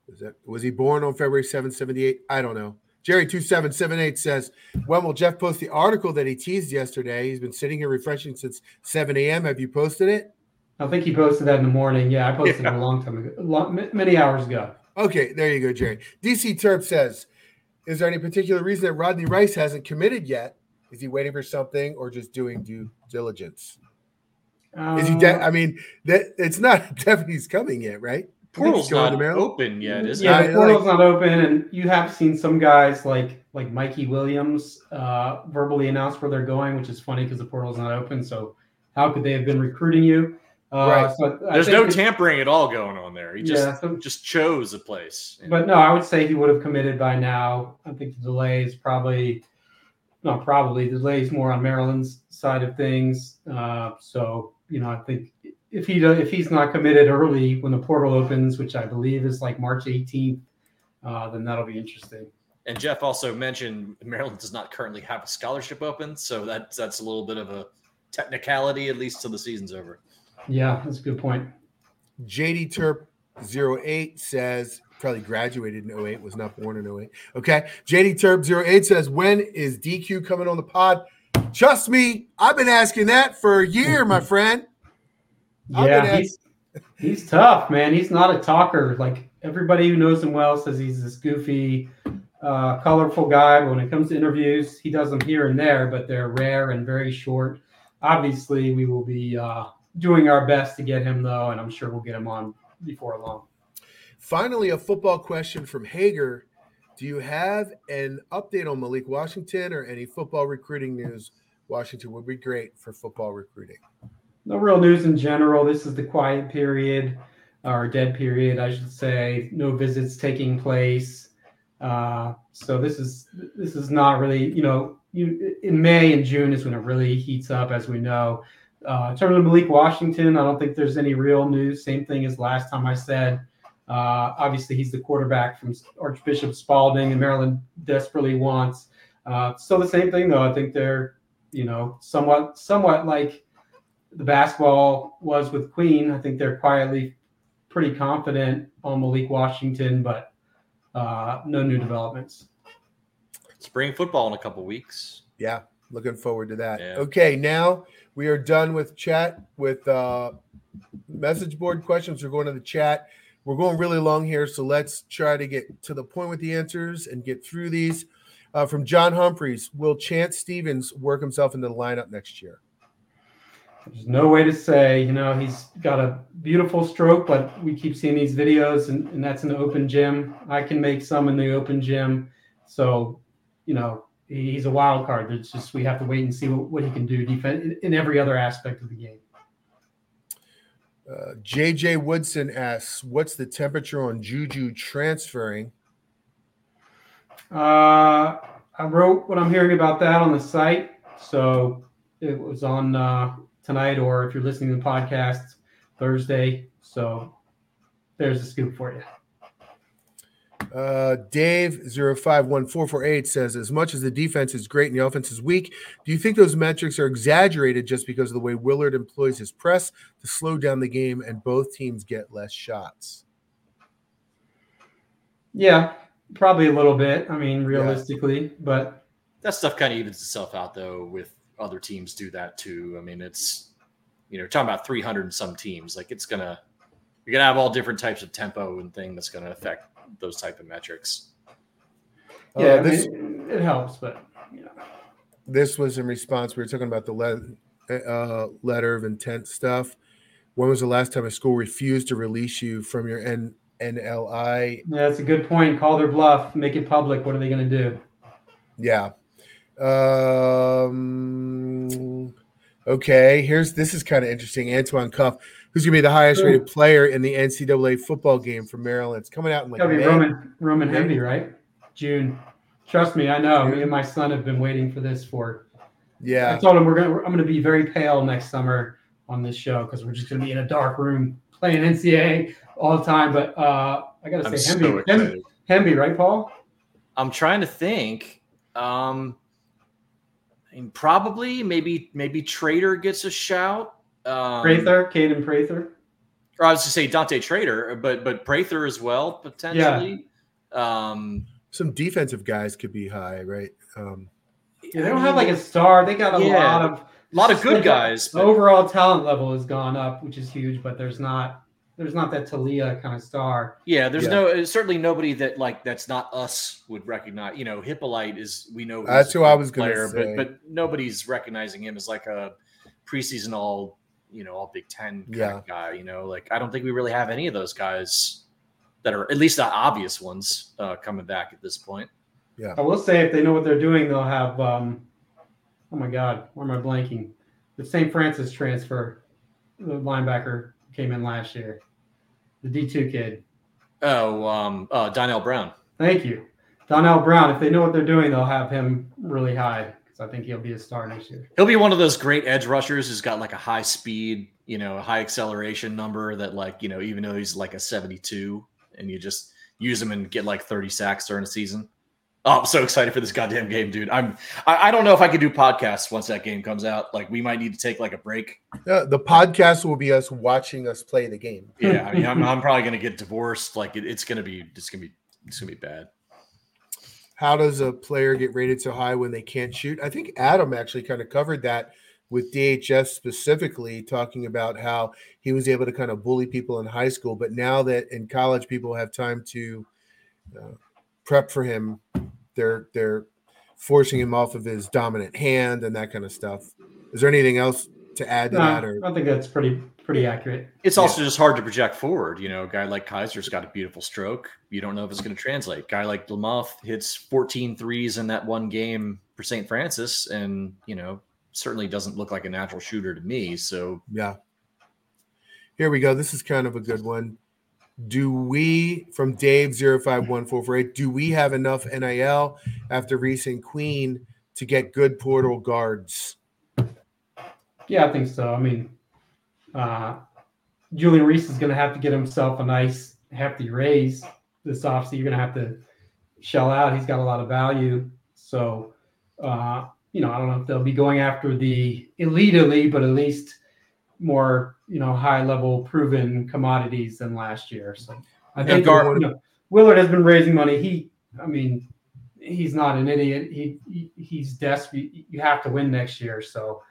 A: Was that was he born on February 778? I don't know. Jerry 2778 says, When will Jeff post the article that he teased yesterday? He's been sitting here refreshing since 7 a.m. Have you posted it?
C: I think he posted that in the morning. Yeah, I posted
B: Yeah.
C: it a long time ago, long, many hours ago.
A: Okay, there you go, Jerry. DC Terp says, Is there any particular reason that Rodney Rice hasn't committed yet? Is he waiting for something or just doing due diligence? Is he? De-
C: Uh,
A: I mean, that it's not definitely he's coming yet, right? I
B: Portal's not
A: to
B: open yet, is
C: yeah,
B: it?
C: the portal's
A: like-
C: not open, and you have seen some guys like like Mikey Williams uh, verbally announce where they're going, which is funny because the portal's not open. So how could they have been recruiting you? Uh,
A: Right.
C: So
B: There's no tampering at all going on there. He just
C: Yeah, so-
B: just chose a place.
C: But no, I would say he would have committed by now. I think the delay is probably not probably the delay is more on Maryland's side of things. Uh, so you know, I think if he if he's not committed early when the portal opens, which I believe is like March 18th, uh, then that'll be interesting.
B: And Jeff also mentioned Maryland does not currently have a scholarship open, so that's that's a little bit of a technicality, at least till the season's over.
C: Yeah, that's a good point.
A: JD Turp 08 says probably graduated in 08, was not born in 08. Okay. JD Turp 08 says, when is DQ coming on the pod? Trust me, I've been asking that for a year, my friend. I've been
C: Yeah, he's he's tough, man. He's not a talker. Like everybody who knows him well says he's this goofy, uh, colorful guy. But when it comes to interviews, he does them here and there, but they're rare and very short. Obviously, we will be uh, doing our best to get him though, and I'm sure we'll get him on before long.
A: Finally, a football question from Hager. Do you have an update on Malik Washington or any football recruiting news? Washington would be great for football recruiting.
C: No real news in general. This is the quiet period, or dead period, I should say. No visits taking place. Uh, so this is this is not really, you know, you in May and June is when it really heats up, as we know. Uh, in terms of Malik Washington, I don't think there's any real news. Same thing as last time I said. Uh, obviously, he's the quarterback from Archbishop Spalding, and Maryland desperately wants. Uh, still the same thing, though. I think they're, you know, somewhat somewhat like the basketball was with Queen. I think they're quietly pretty confident on Malik Washington, but uh, no new developments.
B: Spring football in a couple weeks.
A: Yeah, looking forward to that.
B: Yeah.
A: Okay, now we are done with chat with uh message board questions. We're going to the chat. We're going really long here, so let's try to get to the point with the answers and get through these. Uh, from John Humphreys, will Chance Stevens work himself into the lineup next year?
C: There's no way to say. You know, he's got a beautiful stroke, but we keep seeing these videos, and, and that's an open gym. I can make some in the open gym. So, you know, he's a wild card. It's just we have to wait and see what, what he can do defense in, in every other aspect of the game.
A: Uh, JJ Woodson asks, "What's the temperature on Juju transferring?"
C: Uh, I wrote what I'm hearing about that on the site. So it was on uh, tonight, or if you're listening to the podcast, Thursday. So there's a scoop for you.
A: Uh, Dave 051448 says, as much as the defense is great and the offense is weak, do you think those metrics are exaggerated just because of the way Willard employs his press to slow down the game and both teams get less shots?
C: Yeah, probably a little bit. I mean, realistically, but
B: That stuff kind of evens itself out though. With other teams do that too. I mean, it's you know talking about 300 and some teams. Like it's gonna you're gonna have all different types of tempo and thing that's gonna affect those type of metrics.
C: yeah,
A: Uh,
C: I mean, it helps. But you know,
A: this was in response. We were talking about the le- uh, letter of intent stuff. When was the last time a school refused to release you from your N- NLI?
C: yeah, that's a good point. Call their bluff, make it public. What are they going to do?
A: Yeah. Um, okay. Here's this is kind of interesting. Antoine Cuff, who's gonna be the highest rated player in the NCAA football game for Maryland. It's coming out in like
C: Got to be
A: May.
C: Roman Roman
A: May.
C: Hemby, right? June. Trust me, I know. Me and my son have been waiting for this for
A: Yeah, I
C: told him we're gonna. I'm gonna be very pale next summer on this show because we're just gonna be in a dark room playing NCAA all the time. But uh, I gotta
B: I'm
C: say,
B: so
C: Hemby. Hemby, Hemby, right, Paul?
B: I'm trying to think. Um, I mean, probably maybe maybe Trader gets a shout. Um,
C: Prather, Kaden Prather.
B: or I was to say Dante Trader, but but Prather as well potentially. Um,
A: Some defensive guys could be high, right? Um,
C: Yeah, they don't have like a star. They got a
B: Yeah.
C: lot of
B: a lot of good
C: the
B: guys. But
C: overall talent level has gone up, which is huge. But there's not there's not that Taulia kind of star.
B: yeah, there's
A: Yeah.
B: no uh, certainly nobody that like that's not us would recognize. You know, Hippolyte is we know
A: That's who I was gonna say.
B: but but nobody's recognizing him as like a preseason all you know all Big Ten kind
A: Yeah.
B: of guy. You know, like I don't think we really have any of those guys that are at least the obvious ones uh, coming back at this point.
C: Yeah, I will say if they know what they're doing, they'll have. um Oh my God, where am I blanking? The St. Francis transfer, the linebacker came in last year, the D two kid.
B: Oh, um, uh, Donnell Brown.
C: Thank you, Donnell Brown. If they know what they're doing, they'll have him really high because I think he'll be a star next year.
B: He'll be one of those great edge rushers who's got like a high speed, you know, a high acceleration number that like, you know, even though he's like a 72 and you just use him and get like 30 sacks during a season. Oh, I'm so excited for this goddamn game, dude. I'm I, I don't know if I could do podcasts once that game comes out. Like we might need to take like a break.
A: yeah, the podcast will be us watching us play the game.
B: Yeah, I mean I'm, I'm probably gonna get divorced. Like it, it's gonna be it's gonna be it's gonna be bad.
A: how does a player get rated so high when they can't shoot? I think Adam actually kind of covered that with DHS specifically, talking about how he was able to kind of bully people in high school, but now that in college people have time to uh, prep for him, they're they're forcing him off of his dominant hand and that kind of stuff. Is there anything else to add to
C: No,
A: that? Or
C: I think that's pretty pretty accurate.
B: It's also just hard to project forward. You know, a guy like Kaiser's got a beautiful stroke. You don't know if it's going to translate. Guy like Lamothe hits 14 threes in that one game for St. Frances and, you know, certainly doesn't look like a natural shooter to me. So
A: Yeah. Here we go. This is kind of a good one. Do we, from Dave 051448, do we have enough NIL after Reese and Queen to get good portal guards?
C: Yeah, I think so. I mean, uh, Julian Reese is going to have to get himself a nice hefty raise this offseason. You're going to have to shell out. He's got a lot of value. So, uh, you know, I don't know if they'll be going after the elite elite, but at least more, you know, high level proven commodities than last year. So I think
B: Gar-
C: you know, Willard has been raising money. He, I mean, he's not an idiot. He, he he's desperate. You have to win next year. So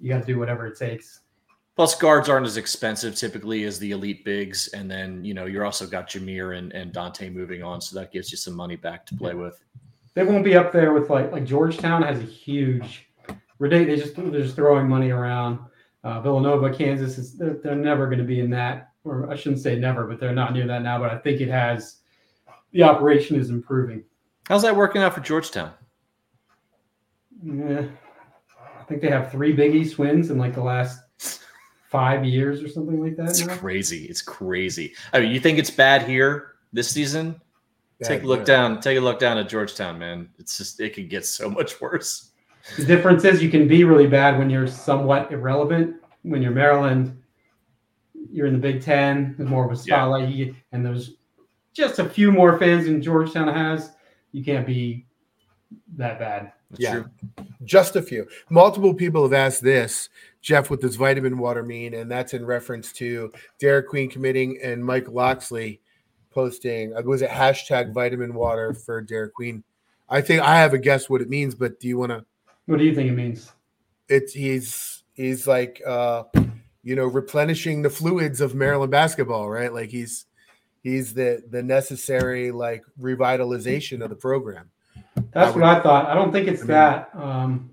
C: you got to do whatever it takes.
B: plus guards aren't as expensive typically as the elite bigs. And then, you know, you're also got Jameer and, and Dante moving on. So that gives you some money back to play with.
C: They won't be up there with like like Georgetown has a huge. ridic- They just they're just throwing money around. Uh, Villanova, Kansas is they're, they're never going to be in that, or I shouldn't say never, but they're not near that now. But I think it has. The operation is improving.
B: How's that working out for Georgetown?
C: Yeah, I think they have three Big East wins in like the last five years or something like that.
B: It's
C: now.
B: crazy. It's crazy. I mean, you think it's bad here this season? take a look
A: yeah.
B: down. Take a look down at Georgetown, man. It's just it could get so much worse.
C: The difference is you can be really bad when you're somewhat irrelevant. When you're Maryland, you're in the Big Ten. There's more of a spotlight, you- and there's just a few more fans than Georgetown has. You can't be that bad.
B: That's
A: Yeah.
B: true.
A: Just a few. Multiple people have asked this, Jeff, what does vitamin water mean? And that's in reference to Derik Queen committing and Mike Locksley posting. uh, Was it hashtag vitamin water for Derik Queen? I think I have a guess what it means, but do you want to?
C: What do you think it means?
A: It's he's he's like uh, you know replenishing the fluids of Maryland basketball, right? Like he's he's the the necessary like revitalization of the program.
C: That's
A: I
C: what I thought. I don't think it's
A: I mean-
C: that. Um,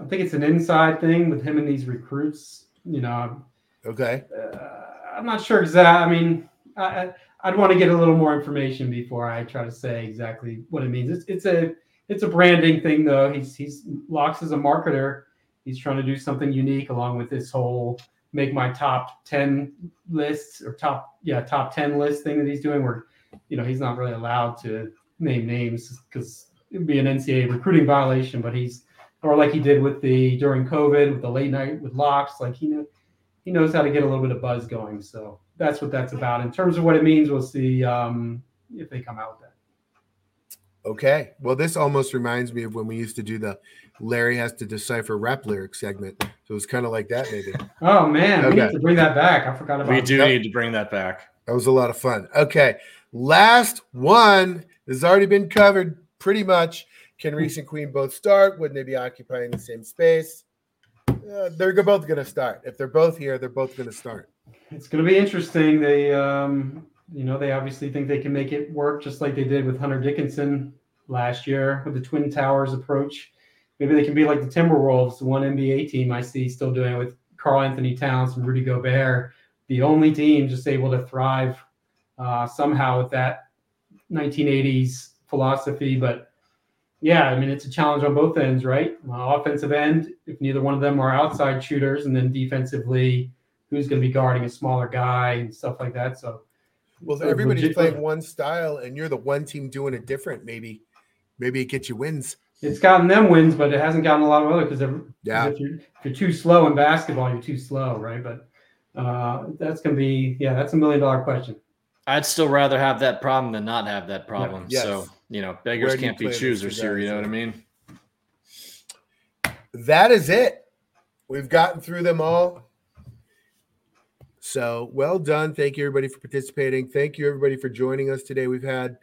C: I think it's an inside thing with him and these recruits. You know,
A: Okay.
C: uh, I'm not sure exactly. I mean, I- I'd want to get a little more information before I try to say exactly what it means. It's, it's a it's a branding thing, though. He's he's Locks is a marketer. He's trying to do something unique, along with this whole make my top ten lists or top yeah top ten list thing that he's doing. Where you know he's not really allowed to name names because it'd be an NCAA recruiting violation. But he's or like he did with the during COVID with the late night with Locks, like he knew he knows how to get a little bit of buzz going. So that's what that's about. In terms of what it means, we'll see um, if they come out with that.
A: Okay. Well, this almost reminds me of when we used to do the Larry has to decipher rap lyric segment. So it's kind of like that, maybe.
C: Oh man, we need to bring that back. I forgot about
B: We do
A: Yep.
B: need to bring that back.
A: That was a lot of fun. Okay. Last one has already been covered pretty much. Can Reese and Queen both start? Wouldn't they be occupying the same space? Uh, they're both going to start. If they're both here, they're both going to start.
C: It's going to be interesting. They, um, you know, they obviously think they can make it work just like they did with Hunter Dickinson last year with the Twin Towers approach. Maybe they can be like the Timberwolves, the one NBA team I see still doing it with Karl-Anthony Towns and Rudy Gobert, the only team just able to thrive uh, somehow with that 1980s philosophy. But yeah, I mean, it's a challenge on both ends, right? Uh, offensive end, if neither one of them are outside shooters, and then defensively, who's going to be guarding a smaller guy and stuff like that. So,
A: Well,
C: So
A: everybody's
C: legit-
A: playing one style, and you're the one team doing it different. Maybe, maybe it gets you wins.
C: it's gotten them wins, but it hasn't gotten a lot of other because
A: Yeah.
C: if you're if you're too slow in basketball, you're too slow, right? But uh, that's going to be yeah, that's a million dollar question.
B: I'd still rather have that problem than not have that problem.
A: Yes.
B: So, you know, beggars can't be choosers here. You know what I mean?
A: That is it. We've gotten through them all. So well done. Thank you, everybody, for participating. Thank you, everybody, for joining us today. We've had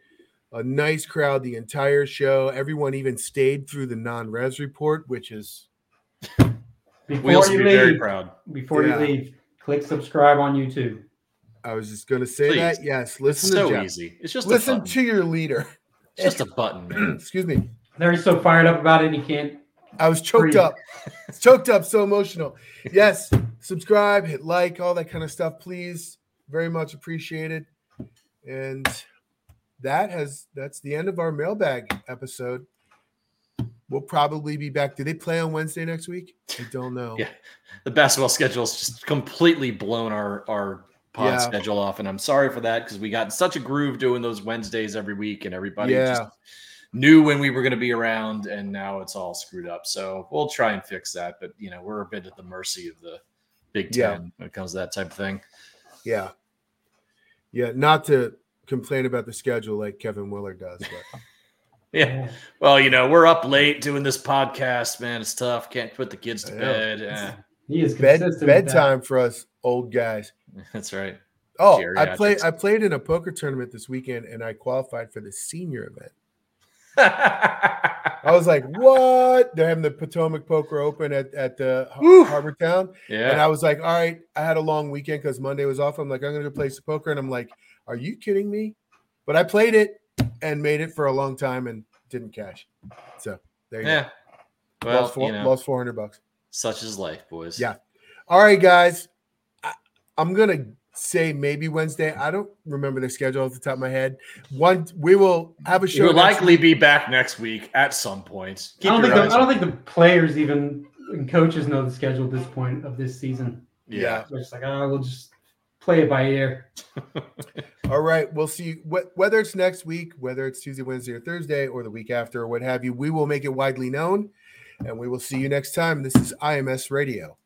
A: a nice crowd the entire show. Everyone even stayed through the non-res report, which is
C: Before
B: We also
C: you
B: be very
C: leave,
B: proud.
C: before
A: Yeah.
C: you leave, click subscribe on YouTube.
A: I was just going to say
B: Please.
A: that. Yes,
B: It's
A: listen to
B: so
A: Jeff.
B: easy. It's just
A: Listen
B: button.
A: to your leader.
B: It's just a button.
A: Excuse me.
C: Larry's so fired up about it, he can't.
A: I was choked
C: Breathe.
A: up. choked up, so emotional. Yes, subscribe, hit like, all that kind of stuff, please. Very much appreciated. And that has that's the end of our mailbag episode. We'll probably be back. Do they play on Wednesday next week? I don't know.
B: Yeah. The basketball schedule's just completely blown our our pod
A: Yeah.
B: schedule off, and I'm sorry for that because we got such a groove doing those Wednesdays every week, and everybody
A: Yeah.
B: just knew when we were going to be around, and now it's all screwed up. So we'll try and fix that, but you know we're a bit at the mercy of the Big Ten
A: Yeah.
B: when it comes to that type of thing.
A: Yeah. Yeah. Not to complain about the schedule like Kevin Willard does, but
B: Yeah. Well, you know, we're up late doing this podcast, man. It's tough. Can't put the kids to
A: I
B: bed. Eh,
C: He is
A: bed
C: consistent with that.
A: bedtime for us old guys.
B: that's right.
A: Oh, I played I played in a poker tournament this weekend and I qualified for the senior event. I was like, what? They're having the Potomac Poker Open at, at the. Harbor Town.
B: Yeah. And.
A: I was like, all right, I had a long weekend because Monday was off. I'm like, I'm going to go play some poker. And I'm like, are you kidding me? But I played it and made it for a long time and didn't cash. So there you
B: Yeah.
A: go.
B: Well,
A: lost, four,
B: you know,
A: lost 400 bucks.
B: such is life, boys.
A: Yeah. All right, guys. I, I'm going to say maybe Wednesday. I don't remember the schedule off the top of my head. One, we will have a show.
B: You'll
A: next
B: likely be back next week at some point.
C: I don't, think the, I don't think the players even and coaches know the schedule at this point of this season.
B: Yeah.
C: They're just like, oh, we'll just play it by ear.
A: All right, we'll see wh- whether it's next week, whether it's Tuesday, Wednesday, or Thursday, or the week after, or what have you. We will make it widely known, and we will see you next time. This is IMS Radio.